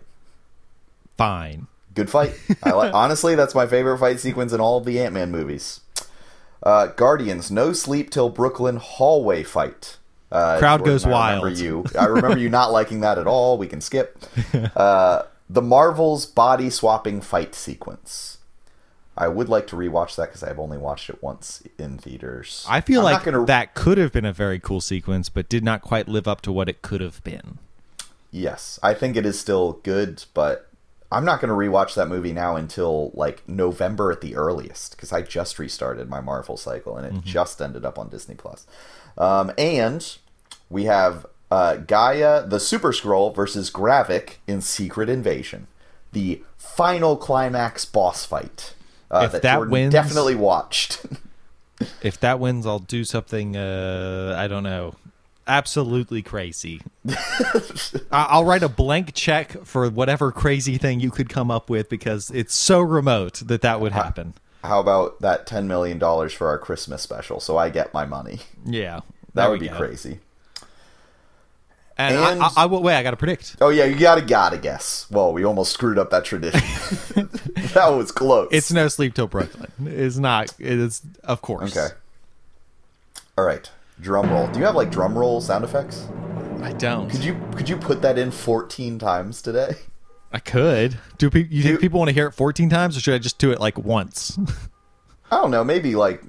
fine? Good fight. Like. Honestly, that's my favorite fight sequence in all of the Ant Man movies. Uh, Guardians: No Sleep Till Brooklyn hallway fight. Uh, Crowd goes I remember. You, I remember you not liking that at all. We can skip. Uh, the Marvels body swapping fight sequence. I would like to rewatch that because I've only watched it once in theaters. I feel I'm like gonna, that could have been a very cool sequence, but did not quite live up to what it could have been. Yes, I think it is still good, but I'm not going to rewatch that movie now until like November at the earliest because I just restarted my Marvel cycle and it just ended up on Disney Plus. Um, and we have uh, G'iah the Super Skrull versus Gravik in Secret Invasion, the final climax boss fight. Uh, If that, that Jordan wins- definitely watched. If that wins, I'll do something. Uh, I don't know. Absolutely crazy. I'll write a blank check for whatever crazy thing you could come up with because it's so remote that that would happen. How about that ten million dollars for our Christmas special? So I get my money. Yeah, That would be go. crazy. And, And- I, I, I wait. I got to predict. Oh yeah, you gotta gotta guess. Well, we almost screwed up that tradition. that was close. It's no sleep till Brooklyn. It's not. It is of course. okay. All right, drum roll. Do you have like drum roll sound effects? I don't. Could you could you put that in fourteen times today? I could. Do pe- you think Do- people want to hear it 14 times, or should I just do it like once? I don't know, maybe like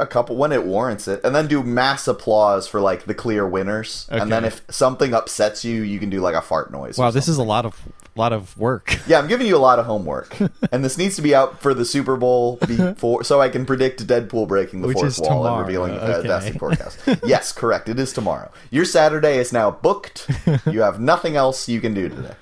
a couple when it warrants it, and then do mass applause for like the clear winners. And then if something upsets you, you can do like a fart noise. wow, this is a lot of lot of work. Yeah, I'm giving you a lot of homework, and this needs to be out for the Super Bowl before, so I can predict Deadpool breaking the Which fourth wall tomorrow, and revealing the uh, okay. fantastic forecast. yes, correct. It is tomorrow. Your Saturday is now booked. You have nothing else you can do today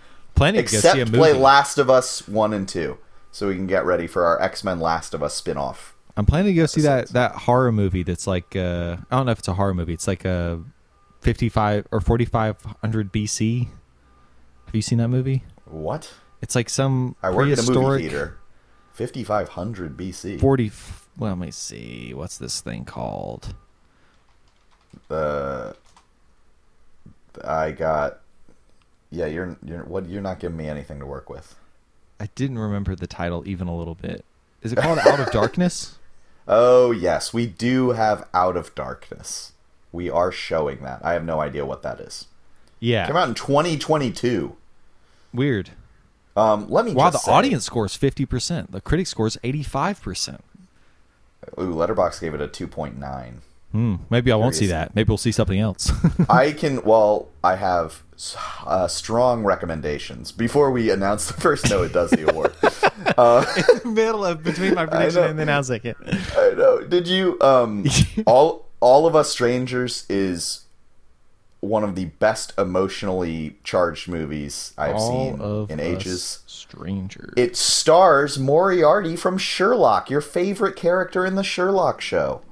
go except see a movie. play Last of Us one and two, so we can get ready for our X Men Last of Us spinoff. I'm planning to go see that that horror movie that's like uh, I don't know if it's a horror movie. It's like a 55 or 4500 BC. Have you seen that movie? What? It's like some I work in a movie prehistoric theater. 5500 BC. 40 well, let me see. What's this thing called? Uh, I got. Yeah, you're you're what? You're not giving me anything to work with. I didn't remember the title even a little bit. Is it called Out of Darkness? Oh yes, we do have Out of Darkness. We are showing that. I have no idea what that is. Yeah. Came out in 2022. Weird. Um, let me Wow, the say- audience score is 50%. The critic score is 85%. Ooh, Letterboxd gave it a 2.9. Hmm, maybe I won't see that. Maybe we'll see something else. I can. Well, I have uh, strong recommendations. Before we announce the first, no, it does the award. in the Middle of between my prediction and then I was like, it. I know. Did you? Um, all all of us strangers is one of the best emotionally charged movies I've seen in ages. Strangers. It stars Moriarty from Sherlock, your favorite character in the Sherlock show.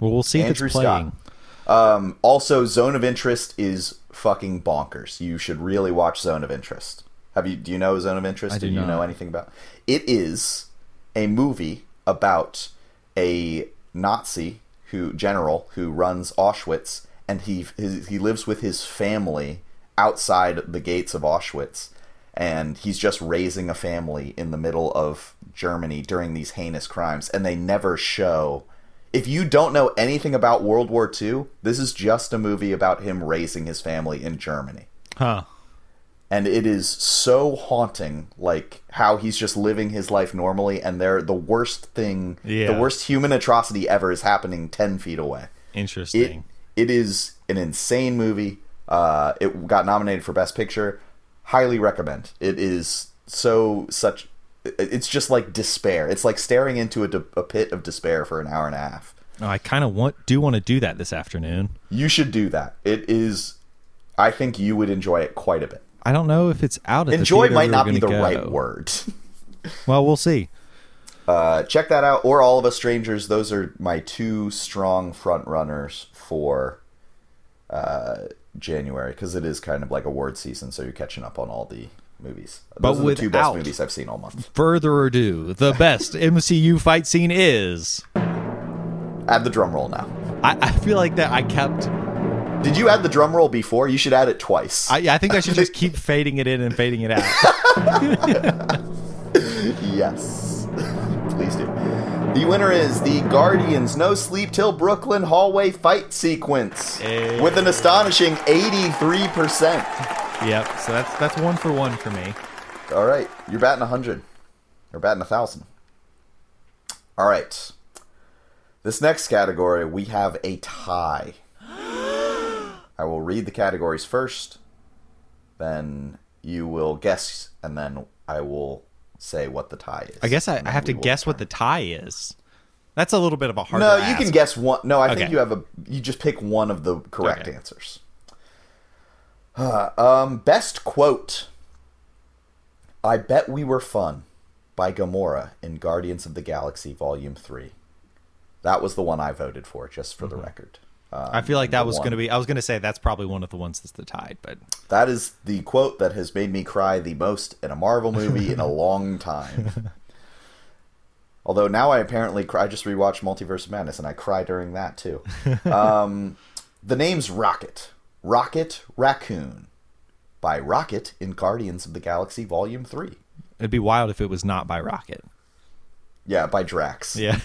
Well, we'll see Andrew if it's playing. Scott. Um, also, Zone of Interest is fucking bonkers. You should really watch Zone of Interest. Have you? Do you know Zone of Interest? I do you know anything about? It is a movie about a Nazi who general who runs Auschwitz, and he his, he lives with his family outside the gates of Auschwitz, and he's just raising a family in the middle of Germany during these heinous crimes, and they never show. If you don't know anything about World War II, this is just a movie about him raising his family in Germany Huh. and it is so haunting like how he's just living his life normally and they're the worst thing Yeah. the worst human atrocity ever is happening 10 feet away it, Interesting. it is an insane movie uh, it got nominated for best picture highly recommend it is so such it- it's just like despair. It's like staring into a, de- a pit of despair for an hour and a half. Oh, I kind of want do want to do that this afternoon. you should do that. It is i think you would enjoy it quite a bit. I don't know if it's out at enjoy the might not be the gonna right word. Well, we'll see. Uh, check that out, or All of Us Strangers. Those are my two strong front runners for uh, January because it is kind of like award season, so you're catching up on all the movies. Those But are the two best movies I've seen all month. Further ado, the best MCU fight scene is. Add the drum roll now. I, I feel like that I kept. Did you add the drum roll before? You should add it twice. I, I think I should just keep fading it in and fading it out. yes, please do. The winner is the Guardians No Sleep Till Brooklyn hallway fight sequence Hey. with an astonishing 83%. Yep. So that's that's one for one for me. All right, you're batting 100. You're batting a 1,000. All right. This next category, we have a tie. I will read the categories first, then you will guess, and then I will say what the tie is. I guess I, I have to we will guess what the tie is. That's a little bit of a hard. No, you can guess one. No, I think you have a. You just pick one of the correct Okay. answers. Uh, um, best quote. I bet we were fun, by Gamora in Guardians of the Galaxy Volume Three. That was the one I voted for, just for the record. Um, Mm-hmm. I feel like that was going to be. I was going to say that's probably one of the ones that's the tide, but That is the quote that has made me cry the most in a Marvel movie in a long time. Although now I apparently cry. I just rewatched Multiverse of Madness and I cry during that too. Um, the name's Rocket. Rocket Raccoon. By Rocket in Guardians of the Galaxy Volume 3. it'd be wild if it was not by Rocket. Yeah, by Drax. Yeah.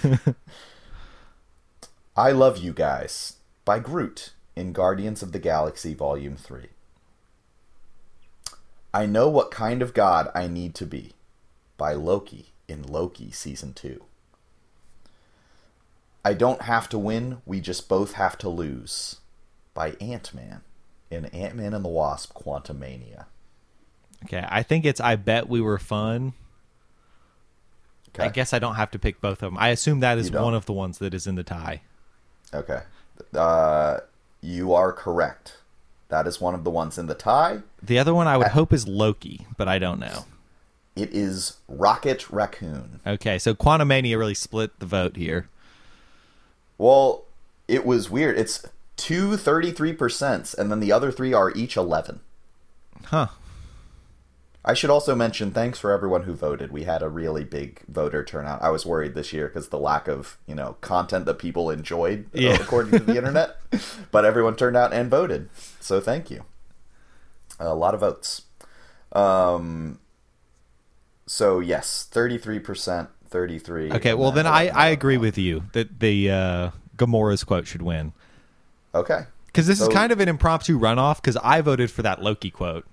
I Love You Guys. By Groot in Guardians of the Galaxy Volume 3. I Know What Kind of God I Need to Be. By Loki in Loki Season 2. I Don't Have to Win, We Just Both Have to Lose. By Ant Man in Ant Man and the Wasp Quantumania. okay, I think it's. I bet we were fun. Okay. I guess I don't have to pick both of them. I assume that is one of the ones that is in the tie. Okay. Uh, you are correct. That is one of the ones in the tie. The other one I would Uh, hope is Loki, but I don't know. It is Rocket Raccoon. Okay, so Quantumania really split the vote here. Well, it was weird. It's two 33%, and then the other three are each 11. Huh. I should also mention thanks for everyone who voted. We had a really big voter turnout. I was worried this year because the lack of, you know, content that people enjoyed Yeah. according to the internet. But everyone turned out and voted. So thank you. A lot of votes. Um so yes, 33%, 33. Okay, well then I, I agree with you that the uh, Gamora's quote should win Okay. because this is kind of an impromptu runoff because I voted for that Loki quote.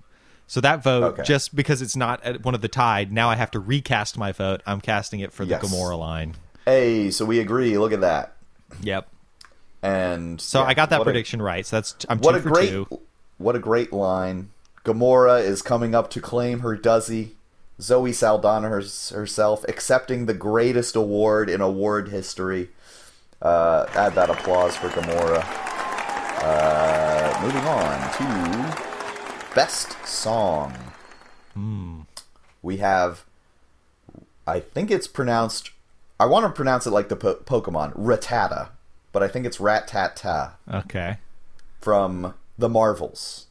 So that vote, Okay. just because it's not at one of the tied, now I have to recast my vote. I'm casting it for the Yes. Gamora line. Hey, so we agree. Look at that. Yep. And So yeah, I got that what a- prediction right. So that's I'm what a great two. what a great line gamora is coming up to claim her duzzy zoe saldana hers- herself accepting the greatest award in award history uh, add that applause for gamora uh, moving on to best song we have i think it's pronounced i want to pronounce it like the po- pokemon rattata but i think it's rat-tat-ta Okay. from The Marvels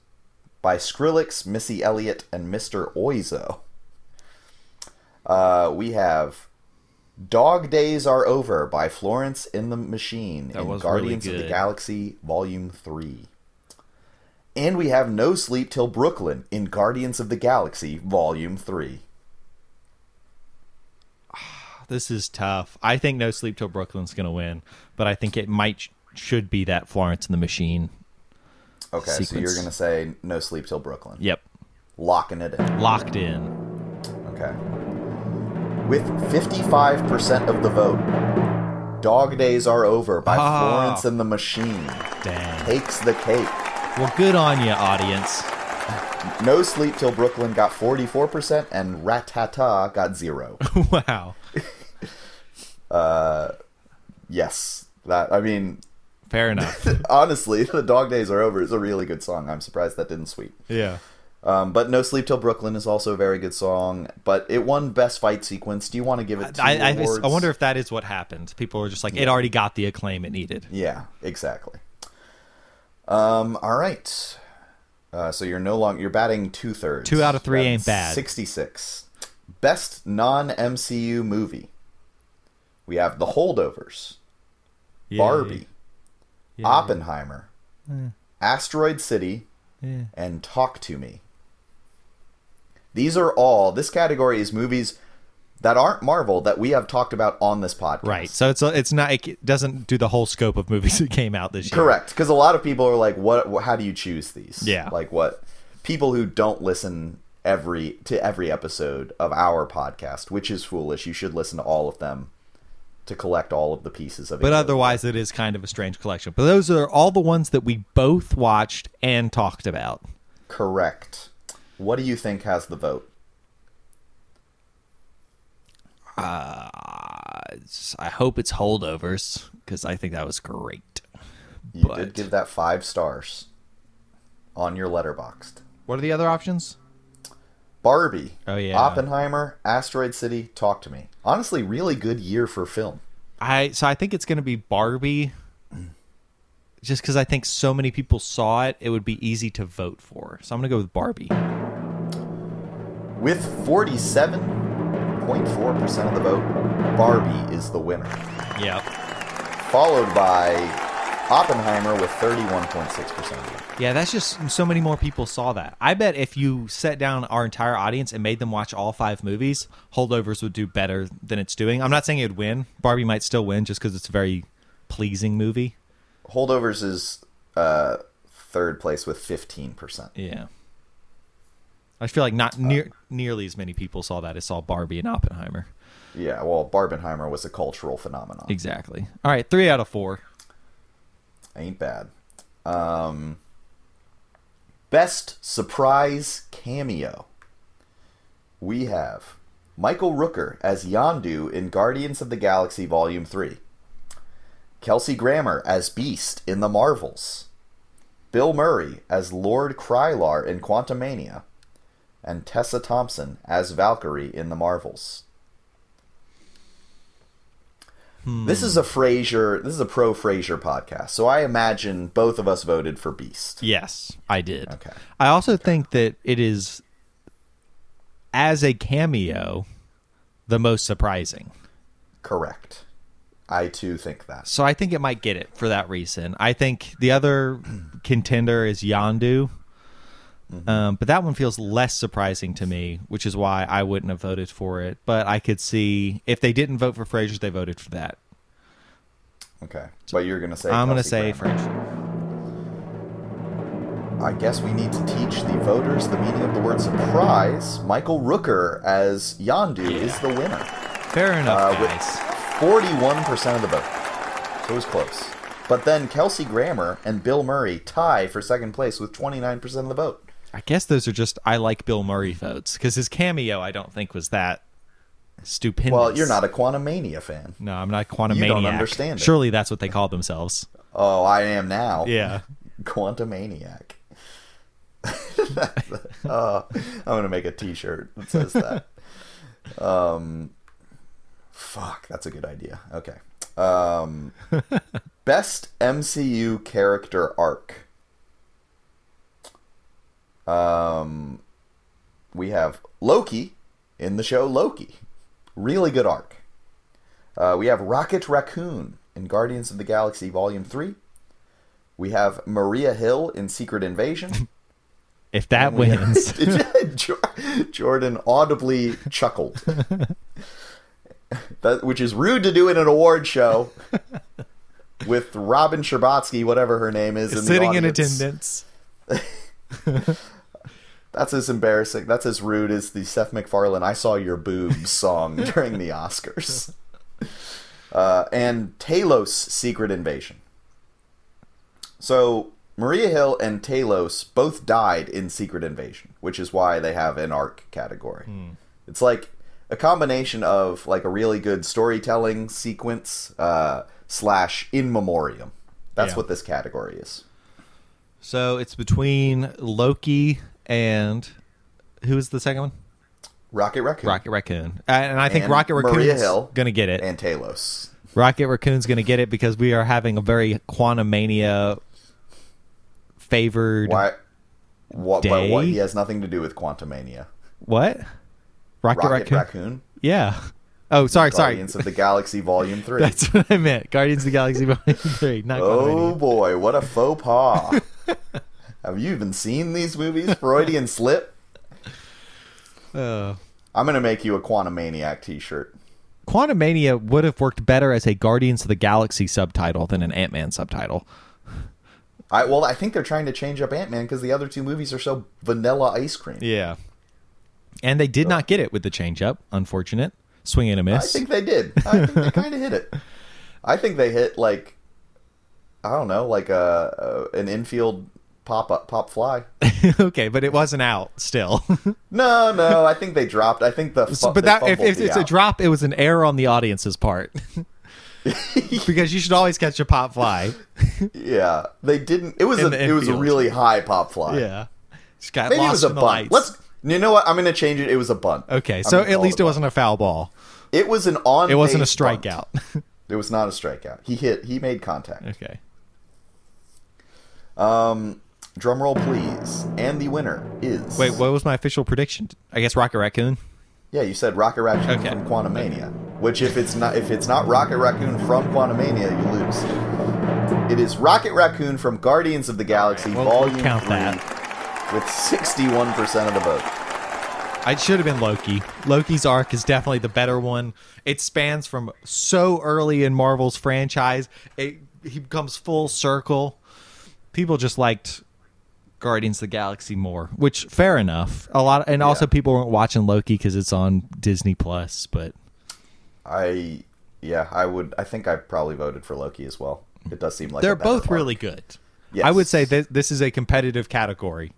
by Skrillex, Missy Elliott, and Mr. Oizo. Uh, we have Dog Days Are Over by Florence and the Machine That in was really Guardians of the. Galaxy Volume 3. And we have No Sleep Till Brooklyn in Guardians of the Galaxy Volume 3. This is tough. I think No Sleep Till Brooklyn's going to win, but I think it might should be that Florence and the Machine. Okay, so you're going to say No Sleep Till Brooklyn. Yep. Locking it in. Locked in. Okay. With 55% of the vote, Dog Days Are Over by Ah. Florence and the Machine Dang. takes the cake. Well, good on you, audience. No Sleep Till Brooklyn got 44%, and Ratata got zero. wow. uh, yes. That, I mean, Fair enough. honestly, The Dog Days Are Over is a really good song. I'm surprised that didn't sweep. yeah. Um, but No Sleep Till Brooklyn is also a very good song, but it won Best Fight Sequence. Do you want to give it two I, I, awards? I wonder if that is what happened. People were just like, it already got the acclaim it needed. Yeah, exactly. Um, all right. Uh, so you're no longer you're batting two thirds. Two out of three ain't bad. Sixty six. Best non MCU movie. We have The Holdovers, Yay. Barbie, Yay. Oppenheimer, Asteroid City, Yeah. and Talk to Me. These are all. This category is movies that aren't Marvel that we have talked about on this podcast. Right. So it's it's not it doesn't do the whole scope of movies that came out this year. Correct, because a lot of people are like, "What? How do you choose these?" Yeah. like what people who don't listen every to every episode of our podcast, which is foolish. You should listen to all of them to collect all of the pieces of it. But otherwise, it is kind of a strange collection. But those are all the ones that we both watched and talked about. correct. What do you think has the vote? It's- I hope it's holdovers because I think that was great. You But- did give that five stars on your Letterboxd. What are the other options? Barbie. Oh, yeah. Oppenheimer, Asteroid City, Talk to Me. Honestly, really good year for film. I so I think it's going to be Barbie. Just because I think so many people saw it, it would be easy to vote for. So I'm going to go with Barbie. With 47.4% of the vote, Barbie is the winner. Yep. Followed by Oppenheimer with 31.6% of the vote. Yeah, that's just so many more people saw that. I bet if you set down our entire audience and made them watch all five movies, Holdovers would do better than it's doing. I'm not saying it would win. Barbie might still win just because it's a very pleasing movie. Holdovers is uh, third place with 15%. Yeah. I feel like not near nearly as many people saw that as saw Barbie and Oppenheimer. Yeah, well, Barbenheimer was a cultural phenomenon. Exactly. All right, three out of four. Ain't bad. Um, best surprise cameo. We have Michael Rooker as Yondu in Guardians of the Galaxy Volume 3. Kelsey Grammer as Beast in The Marvels. Bill Murray as Lord Krylar in Quantumania. And Tessa Thompson as Valkyrie in The Marvels. This is a Frasier. This is a pro Frasier podcast, so I imagine both of us voted for Beast. Yes, I did. Okay. I also think that it is, as a cameo, the most surprising. Correct. I too think that. So I think it might get it for that reason. I think the other contender is Yondu. Um, but that one feels less surprising to me, which is why I wouldn't have voted for it. But I could see if they didn't vote for Frasier, they voted for that. Okay, but you're gonna say. I'm going to say. Frasier. I guess we need to teach the voters the meaning of the word surprise. Michael Rooker as Yondu is the winner. Fair enough, Uh, with- guys. 41% of the vote. So it was close. But then Kelsey Grammer and Bill Murray tie for second place with 29% of the vote. I guess those are just I like Bill Murray votes because his cameo I don't think was that stupendous. Well, you're not a Quantumania fan. No, I'm not a quantum You don't understand it. Surely that's what they call themselves. Oh, I am now. Yeah. Quantumaniac. uh, I'm gonna make a T-shirt that says that. um, fuck, that's a good idea. Okay. Um, best MCU character arc. Um, we have Loki in the show Loki, really good arc. Uh, we have Rocket Raccoon in Guardians of the Galaxy Volume Three. We have Maria Hill in Secret Invasion. If that wins, Jor- Jordan audibly chuckled. That, which is rude to do in an award show with Robin Scherbatsky, whatever her name is, in the sitting in attendance. That's as embarrassing. That's as rude as the Seth MacFarlane "I Saw Your Boobs" song during the Oscars. Uh, and Talos Secret Invasion. So Maria Hill and Talos both died in Secret Invasion, which is why they have an arc category. It's like a combination of like a really good storytelling sequence uh, slash in memoriam. That's Yeah. what this category is. So it's between Loki and who is the second one? Rocket Raccoon Rocket Raccoon. And I think And Rocket Raccoon's going to get it. and Talos. Rocket Raccoon's going to get it because we are having a very Quantumania favored. Why? What? But what? Day? He has nothing to do with Quantumania. What? Rocket, Rocket Raccoon? Raccoon. Yeah. Oh, sorry, sorry. Guardians of the Galaxy Volume Three. That's what I meant. Guardians of the Galaxy Volume 3, not oh boy, what a faux pas! have you even seen these movies? Freudian slip. Oh. I'm gonna make you a Quantumaniac T-shirt. Quantumania would have worked better as a Guardians of the Galaxy subtitle than an Ant Man subtitle. I well, I think they're trying to change up Ant Man because the other two movies are so vanilla ice cream. Yeah. And they did not get it with the change up. Unfortunate. Swing and a miss. I think they did. I think they kind of hit it. I think they hit like I don't know, like a, a an infield pop up, pop fly. okay, but it wasn't out still. No, no, I think they dropped. I think the fu- but that if, if it's a drop, it was an error on the audience's part. because you should always catch a pop fly. yeah, they didn't. It was In a it was a really high pop fly. Yeah, just got maybe it lost was a in the bunt. lights. Let's. You know what? I'm going to change it. It was a bunt. Okay, so at least a it wasn't a foul ball. It was an on. It wasn't a strikeout. It was not a strikeout. He hit. He made contact. okay. Um, drum roll, please. And the winner is. Wait, what was my official prediction? I guess Rocket Raccoon. Yeah, you said Rocket Raccoon Okay. from Quantumania. Which, if it's not if it's not Rocket Raccoon from Quantumania, you lose. It is Rocket Raccoon from Guardians of the Galaxy well, Volume Three, that. With sixty-one percent of the vote. I should have been Loki. Loki's arc is definitely the better one. It spans from so early in Marvel's franchise. It he becomes full circle. People just liked Guardians of the Galaxy more, which fair enough. A lot, and also Yeah. people weren't watching Loki because it's on Disney Plus. But I yeah, I would. I think I probably voted for Loki as well. It does seem like they're both arc. really good. Yes. I would say that this is a competitive category.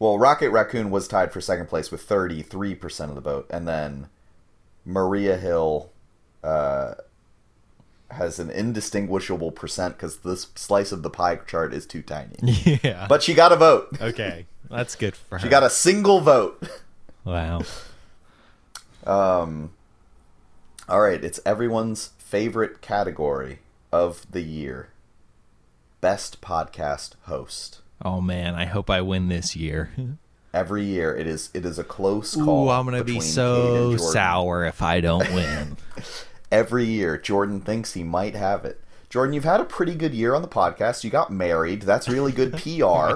Well, Rocket Raccoon was tied for second place with 33% of the vote, and then Maria Hill uh, has an indistinguishable percent because this slice of the pie chart is too tiny. Yeah, But she got a vote. okay, that's good for her. She got a single vote. wow. Um, all right, it's everyone's favorite category of the year Best Podcast Host. Oh man, I hope I win this year. Every year, it is it is a close call. Ooh, I'm gonna be so sour if I don't win. every year Jordan thinks he might have it. Jordan, you've had a pretty good year on the podcast. You got married. That's really good PR.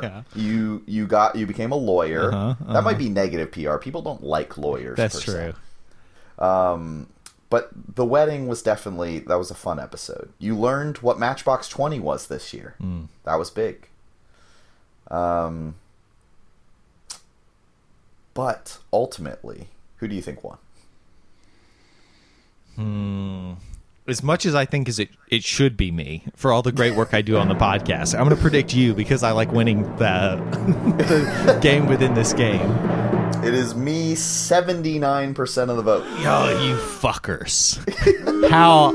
Yeah. You you got you became a lawyer. Uh-huh, That might be negative PR. People don't like lawyers. That's per se. true. Um, but the wedding was definitely that was a fun episode. You learned what Matchbox Twenty was this year. Mm. That was big. Um, but ultimately, who do you think won? As much as I think as it, it should be me for all the great work I do on the podcast, I'm going to predict you because I like winning the, the game within this game. It is me, seventy nine percent of the vote. Yo, you fuckers! How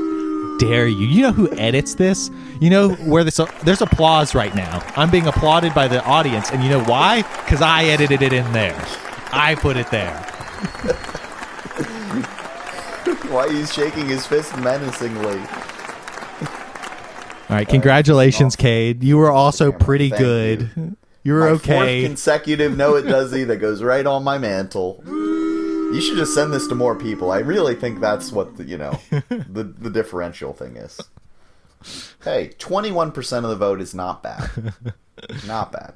dare you? You know who edits this? You know where this? There's applause right now. I'm being applauded by the audience, and you know why? Because I edited it in there. I put it there. Why he's shaking his fist menacingly. All right, congratulations, Cade. You were also pretty Thank good. You, were My okay. Fourth consecutive no it doesn't that goes right on my mantle. You should just send this to more people. I really think that's what the, you know the the differential thing is. Hey, twenty one percent of the vote is not bad. Not bad.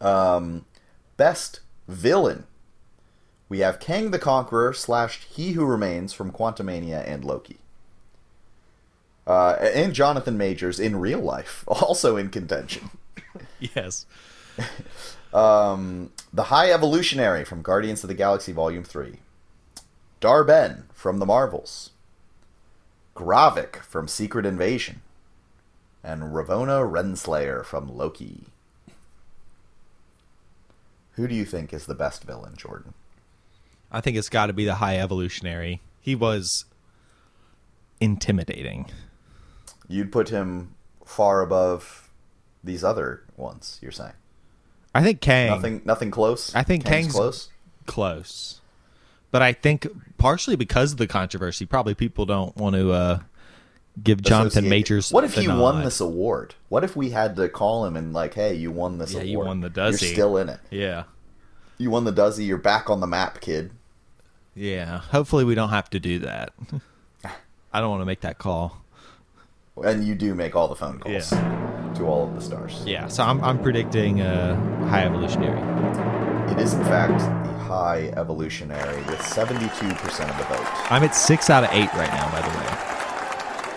Um, best villain. We have Kang the Conqueror slash He Who Remains from Quantumania and Loki. Uh, and Jonathan Majors in real life, also in contention. yes. Um, the High Evolutionary from Guardians of the Galaxy Volume 3. Dar-Benn from The Marvels. Gravik from Secret Invasion. And Ravona Renslayer from Loki. Who do you think is the best villain, Jordan? I think it's got to be the high evolutionary. He was intimidating. You'd put him far above these other ones, you're saying? I think Kang Nothing nothing close? I think Kang's Kang's- close? close. But I think partially because of the controversy, probably people don't want to uh, give Jonathan Majors. What if he won this award? What if we had to call him and like, hey, you won this Yeah, award. you won the You're still in it. Yeah, You won the Duzzy. You're back on the map, kid. yeah. Hopefully, we don't have to do that. I don't want to make that call. And you do make all the phone calls to all of the stars. Yeah, so I'm I'm predicting uh, high evolutionary. It is in fact the high evolutionary with 72% of the vote. I'm at six out of eight right now. By the way,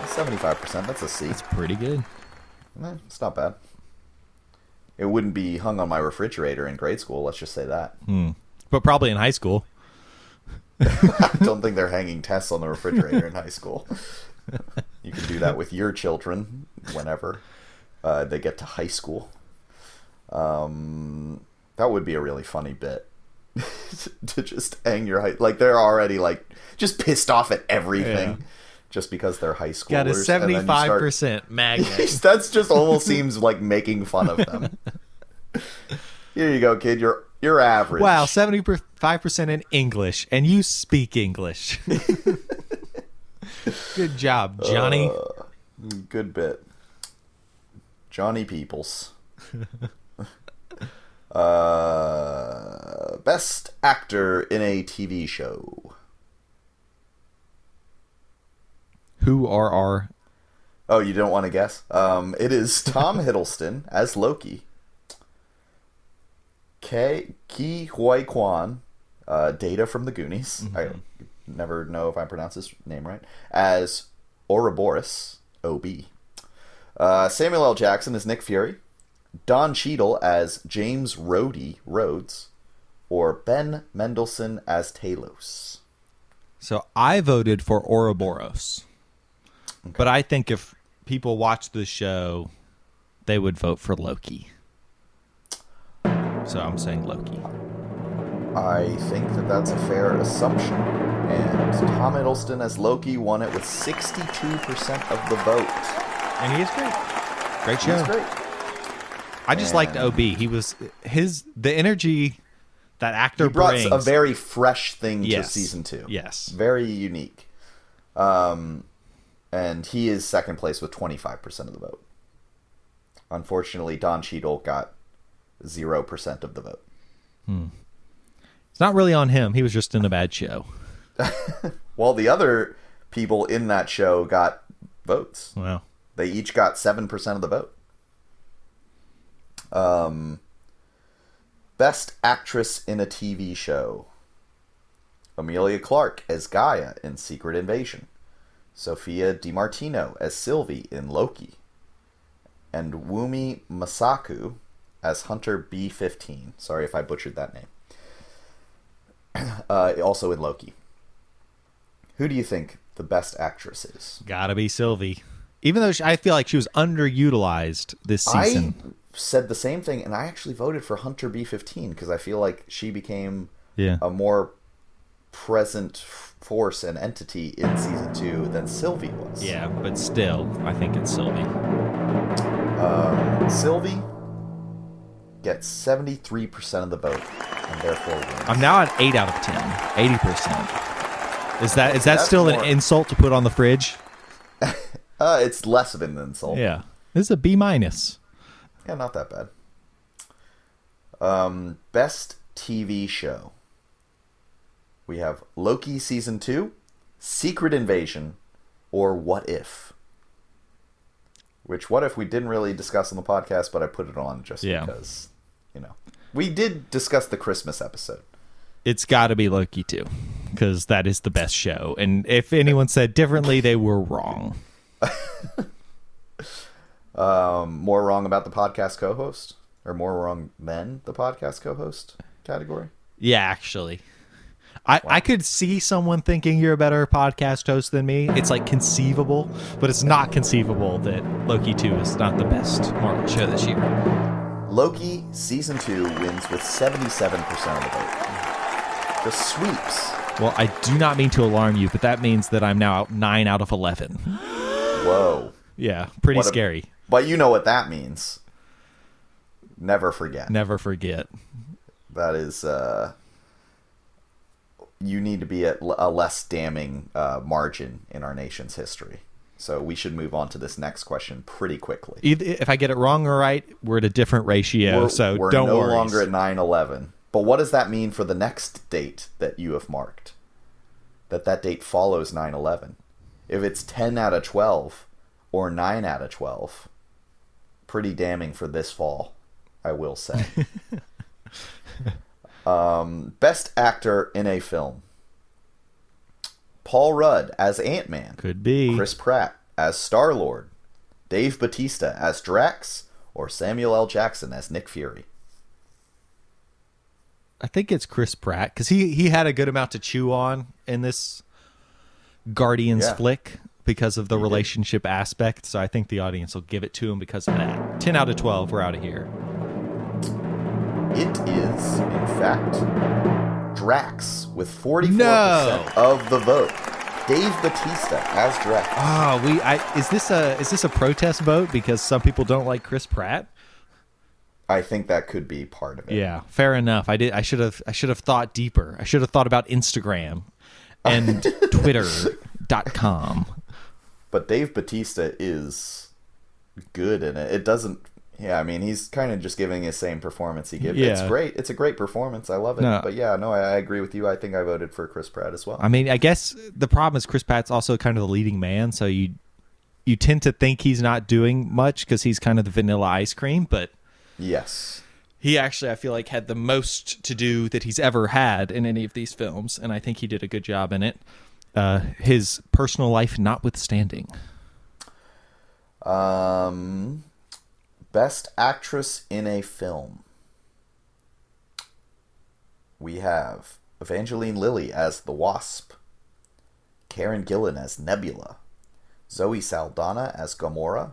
75%. That's a C. it's pretty good. Eh, it's not bad. It wouldn't be hung on my refrigerator in grade school. Let's just say that. Hmm. But probably in high school. I don't think they're hanging tests on the refrigerator in high school. You can do that with your children whenever. Uh, they get to high school. Um, that would be a really funny bit to just hang your high like they're already like just pissed off at everything Yeah. just because they're high schoolers. Got a and then you seventy five start- percent magnet. That's just almost seems like making fun of them. Here you go, kid. You're you're average. Wow, seventy five percent in English, and you speak English. Good job, Johnny. Good bit. Johnny Peoples. uh, best actor in a TV show. Who are our? Oh, you don't want to guess? Um, it is Tom Hiddleston as Loki. K Ke Huy Quan, uh, Data from the Goonies. I never know if I pronounce his name right. As Ouroboros, OB. Uh, Samuel L. Jackson as Nick Fury. Don Cheadle as James Rhodey Rhodes. Or Ben Mendelsohn as Talos. So I voted for Ouroboros, but I think if people watch the show, they would vote for Loki. So I'm saying Loki. I think that that's a fair assumption. And Tom Hiddleston as Loki won it with 62% of the vote. And he is great. Great show. He's great. I just liked OB. He was his the energy that actor He brought brings. a very fresh thing Yes. to season two. Yes. Very unique. Um, and he is second place with 25% of the vote. Unfortunately, Don Cheadle got 0% of the vote. it's not really on him. He was just in a bad show. While the other people in that show got votes. Well, They each got 7% of the vote. Um, best actress in a TV show. Emilia Clarke as G'iah in Secret Invasion. Sophia Di Martino as Sylvie in Loki. And Wunmi Mosaku as Hunter B15. Sorry if I butchered that name. Uh, also in Loki. Who do you think the best actress is? gotta be Sylvie. Even though she, I feel like she was underutilized this season. I said the same thing, and I actually voted for Hunter B15 because I feel like she became yeah. a more present force and entity in season two than Sylvie was. Yeah, but still, I think it's Sylvie. Um, Sylvie gets 73% of the vote, and therefore wins. I'm now at eight out of 10. 80%. Is that is that That's still more- an insult to put on the fridge? Uh, it's less of an insult. Yeah. This is a B minus. Yeah, not that bad. Um, best TV show. We have Loki season two, Secret Invasion, or What If. Which What If we didn't really discuss on the podcast, but I put it on just Yeah. because, you know, we did discuss the Christmas episode. It's got to be Loki too, because that is the best show. And if anyone said differently, they were wrong. Um, more wrong about the podcast co-host, or more wrong than the podcast co-host category. Yeah, actually. I, I could see someone thinking you're a better podcast host than me. It's like conceivable, but it's not conceivable that Loki 2 is not the best Marvel show this year. Loki season two wins with seventy-seven percent of the vote. Just sweeps. Well, I do not mean to alarm you, but that means that I'm now out 9 out of 11. Whoa. Yeah, pretty What a- scary. But you know what that means. Never forget. Never forget. That is, uh, you need to be at a less damning uh, margin in our nation's history. So we should move on to this next question pretty quickly. If I get it wrong or right, we're at a different ratio, we're so we're don't no worry. longer at 9 11. But what does that mean for the next date that you have marked? That that date follows 9 11. If it's 10 out of 12 or 9 out of 12, pretty damning for this fall, I will say. um, best actor in a film Paul Rudd as Ant Man. Could be. Chris Pratt as Star Lord, Dave Bautista as Drax, or Samuel L. Jackson as Nick Fury. I think it's Chris Pratt because he he had a good amount to chew on in this Guardians Yeah. flick. because of the relationship aspect. So I think the audience will give it to him because of that. 10 out of 12. We're out of here. It is, in fact, Drax with 44% No. of the vote. Dave Bautista as Drax. Oh, we I is this a is this a protest vote because some people don't like Chris Pratt? I think that could be part of it. Yeah, fair enough. I did I should have I should have thought deeper. I should have thought about Instagram and twitter.com. But Dave Bautista is good in it. It doesn't. Yeah, I mean, he's kind of just giving his same performance he gives. Yeah. It's great. It's a great performance. I love it. No. But yeah, no, I, I agree with you. I think I voted for Chris Pratt as well. I mean, I guess the problem is Chris Pratt's also kind of the leading man, so you you tend to think he's not doing much because he's kind of the vanilla ice cream, but yes. He actually I feel like had the most to do that he's ever had in any of these films, and I think he did a good job in it. Uh, his personal life notwithstanding. Um, best actress in a film. We have Evangeline Lilly as the Wasp, Karen Gillan as Nebula, Zoe Saldana as Gamora,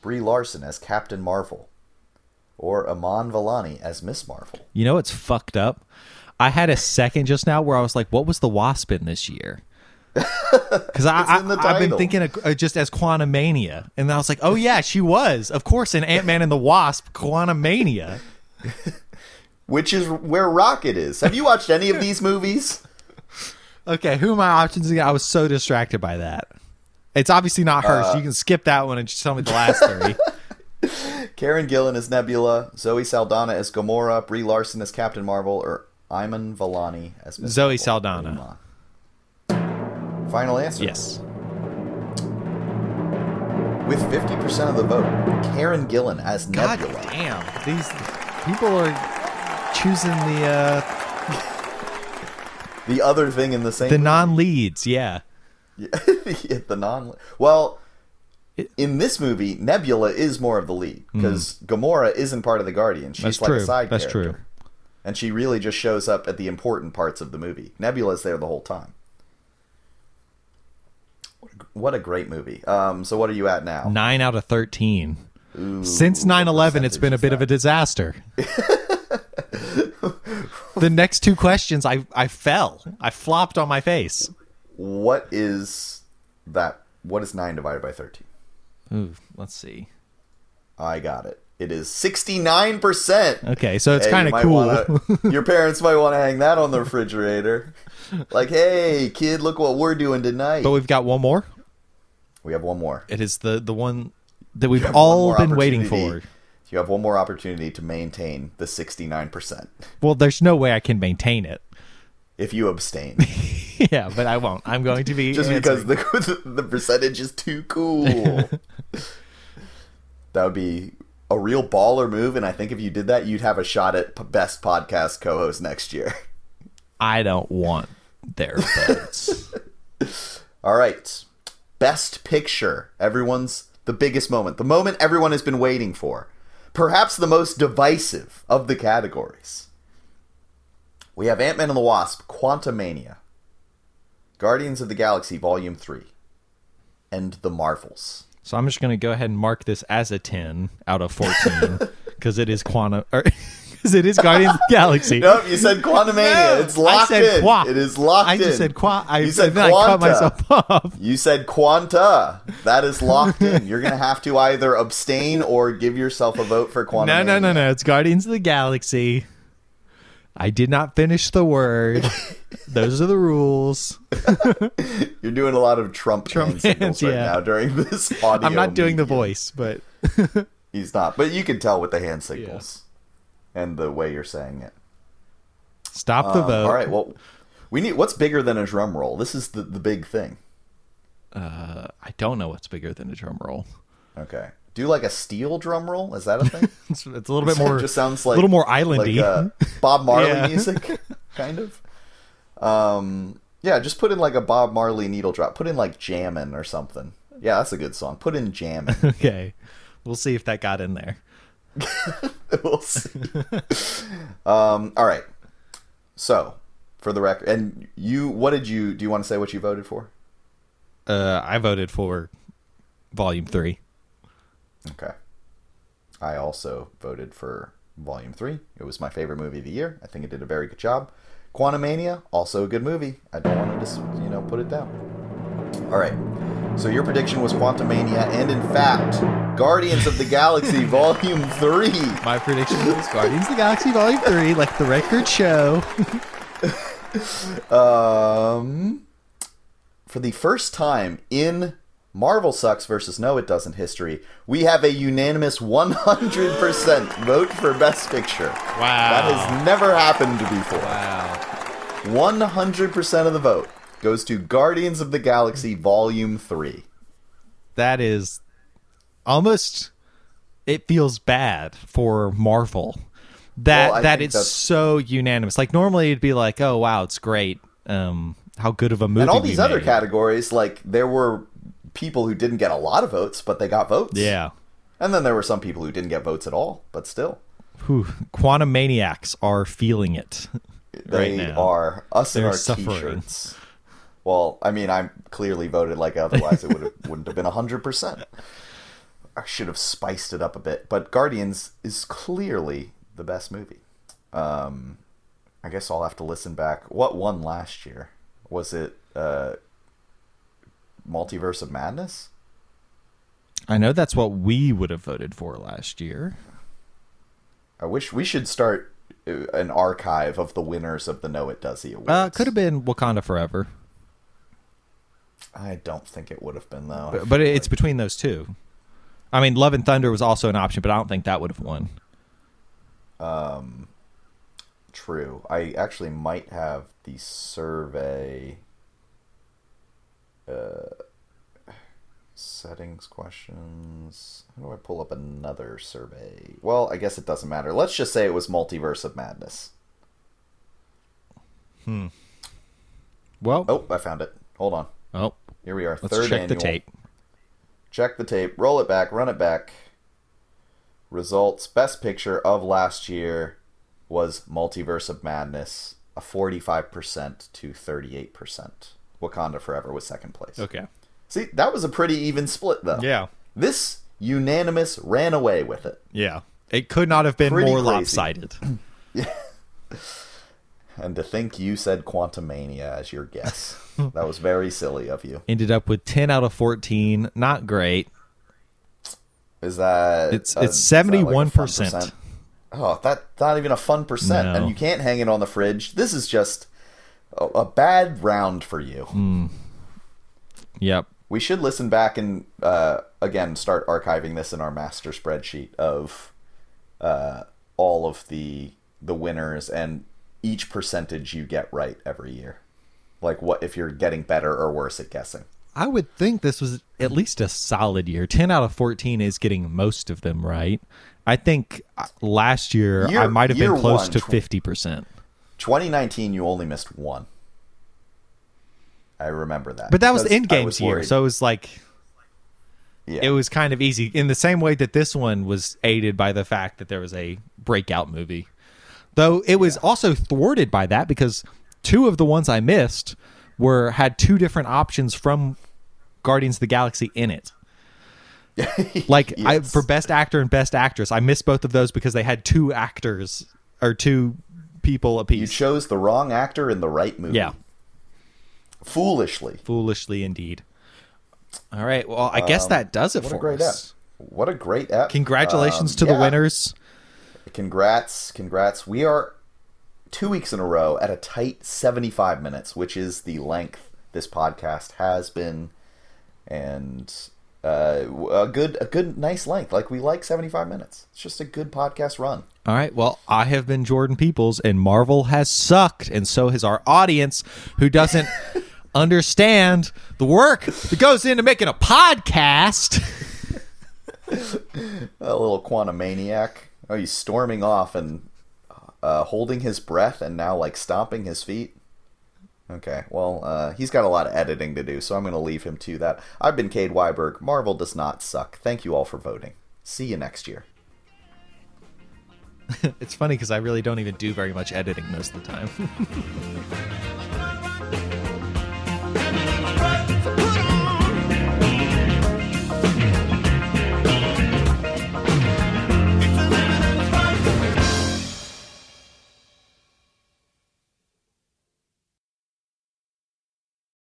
Brie Larson as Captain Marvel, or Iman Vellani as Miss Marvel. You know what's fucked up? I had a second just now where I was like, "What was the Wasp in this year?" Because I, It's I I've been thinking of, uh, just as Quantumania, and then I was like, "Oh yeah, she was, of course, in Ant Man and the Wasp, Quantumania." Which is where Rocket is. Have you watched any of these movies? Okay, who are my options again? I was so distracted by that. It's obviously not her, Uh, so you can skip that one and just tell me the last three. Karen Gillan as Nebula, Zoe Saldana as Gamora, Brie Larson as Captain Marvel, or Iman Vellani as Miss Zoe Marvel. Saldana. Final answer. yes. With 50% of the vote, Karen Gillan as God Nebula. damn, these people are choosing the uh, The other thing in the same the non-leads. Yeah. Yeah, the non Well, in this movie, Nebula is more of the lead because Gamora isn't part of the Guardians. She's Hmm. That's like true. a side That's character. true. And she really just shows up at the important parts of the movie. Nebula's there the whole time. What a- great movie. Um, so what are you at now? Nine out of 13. Ooh, Since what 9 11, it's been a bit of a disaster. the next two questions, I, I fell. I flopped on my face. What is that? What is 9 divided by 13? Ooh, let's see. I got it. It is 69%. Okay, so it's Hey, kind of might cool. wanna- your parents might want to hang that on the refrigerator. Like, hey, kid, look what we're doing tonight. but we've got one more. we have one more. It is the, the one that we've You all been waiting for. You have one more opportunity to maintain the 69% Well, there's no way I can maintain it. if you abstain. yeah, but I won't. I'm going to be Just answering. because the, the percentage is too cool. That would be a real baller move, and I think if you did that, you'd have a shot at p- best podcast co-host next year. I don't want their votes. All right. Best picture. Everyone's the biggest moment. The moment everyone has been waiting for. Perhaps the most divisive of the categories. We have Ant Man and the Wasp, Quantumania, Guardians of the Galaxy Volume 3, and The Marvels. So I'm just going to go ahead and mark this as a 10 out of 14 because it is quantum or because it is Guardians of the Galaxy. Nope, you said Quantumania. No, it's locked I said in. qua. It is locked I in. just said qua. I, You said then I cut myself off. You said Quanta. That is locked in. You're going to have to either abstain or give yourself a vote for Quantumania. No, no, no, no. It's Guardians of the Galaxy. I did not finish the word. Those are the rules. You're doing a lot of Trump, Trump hand signals hands, right yeah. now during this audio. I'm not doing the voice, but He's not, but you can tell with the hand signals and the way you're saying it. stop the Um, vote. all right, well, we need. What's bigger than a drum roll? This is the the big thing. Uh, I don't know what's bigger than a drum roll. Okay, do like a steel drum roll. Is that a thing? It's, it's a little bit more. just sounds like a little more islandy. like uh, Bob Marley Yeah. music, kind of. Um, yeah, just put in like a Bob Marley needle drop. Put in like Jammin' or something. Yeah, that's a good song. Put in Jammin'. okay, we'll see if that got in there. we'll see. um, all right. So, for the record, and you, what did you? Do you want to say what you voted for? Uh, I voted for Volume Three. Okay. I also voted for Volume 3. It was my favorite movie of the year. I think it did a very good job. Quantumania, also a good movie. I don't want to just, you know, put it down. All right. So your prediction was Quantumania, and in fact, Guardians of the Galaxy Volume 3. My prediction was Guardians of the Galaxy Volume Three, like the record show. Um, for the first time in Marvel Sucks versus No It Doesn't history, we have a unanimous 100% vote for Best Picture. Wow. That has never happened before. wow. 100% of the vote goes to Guardians of the Galaxy Volume 3. That is almost. It feels bad for Marvel that Well, that it's that's- so unanimous. Like normally it'd be like, oh wow, it's great. Um, how good of a movie And all these other made. categories, like, there were people who didn't get a lot of votes, but they got votes. Yeah. And then there were some people who didn't get votes at all, but still. Whew. Quantumaniacs are feeling it They right now. are us in They're our suffering. t-shirts. Well, I mean, I'm clearly voted like otherwise it would have wouldn't have been hundred percent. I should have spiced it up a bit, but Guardians is clearly the best movie. Um, I guess I'll have to listen back. What won last year? Was it uh, Multiverse of Madness? I know that's what we would have voted for last year. I wish we should start uh, an archive of the winners of the No It Duzzies Awards. Uh, could have been Wakanda Forever, I don't think it would have been though. but, but it's between those two. I mean, Love and Thunder was also an option, but I don't think that would have won. Um, true. I actually might have the survey uh, settings questions. How do I pull up another survey? Well, I guess it doesn't matter. Let's just say it was Multiverse of Madness. Hmm. Well, Oh, I found it. Hold on. oh, Here we are. let's Third check annual. the tape. Check the tape. Roll it back. Run it back. Results. Best picture of last year was Multiverse of Madness, a 45% to 38%. Wakanda Forever was second place. Okay. See, that was a pretty even split, though. Yeah. This unanimous ran away with it. Yeah. It could not have been Pretty more crazy. lopsided. And to think you said Quantumania as your guess. that was very silly of you. Ended up with 10 out of 14. Not great. Is that It's- uh, it's is that like 71%. Oh, that's not even a fun percent, No. and you can't hang it on the fridge. This is just a, a bad round for you. Mm. Yep. We should listen back and uh, again start archiving this in our master spreadsheet of uh, all of the the winners and each percentage you get right every year. Like what if you're getting better or worse at guessing. I would think this was at least a solid year. 10 out of 14 is getting most of them right. I think uh, last year, Year- I might have been close one, to 50%. 2019, you only missed one. I remember that. But that was the Endgame's year. So it was like, yeah. it was kind of easy in the same way that this one was aided by the fact that there was a breakout movie. Though it was also thwarted by that because two of the ones I missed were had two different options from Guardians of the Galaxy in it. Like I for best actor and best actress, I missed both of those because they had two actors or two people a piece. you chose the wrong actor in the right movie. yeah, Foolishly. foolishly indeed. All right, well, I guess that does it Um, What for a great us. app. What a great app. Congratulations Um, to the winners. Congrats, congrats. We are two weeks in a row at a tight 75 minutes, which is the length this podcast has been, and uh, a good, a good, nice length. Like we like 75 minutes. It's just a good podcast run. All right. Well, I have been Jordan Peoples, and Marvel has sucked, and so has our audience, who doesn't understand the work that goes into making a podcast. A little quantumaniac. Oh, he's storming off and uh, holding his breath, and now like stomping his feet. Okay, well, uh, he's got a lot of editing to do, so I'm going to leave him to that. I've been Cade Weiberg. Marvel does not suck. Thank you all for voting. See you next year. it's funny because I really don't even do very much editing most of the time.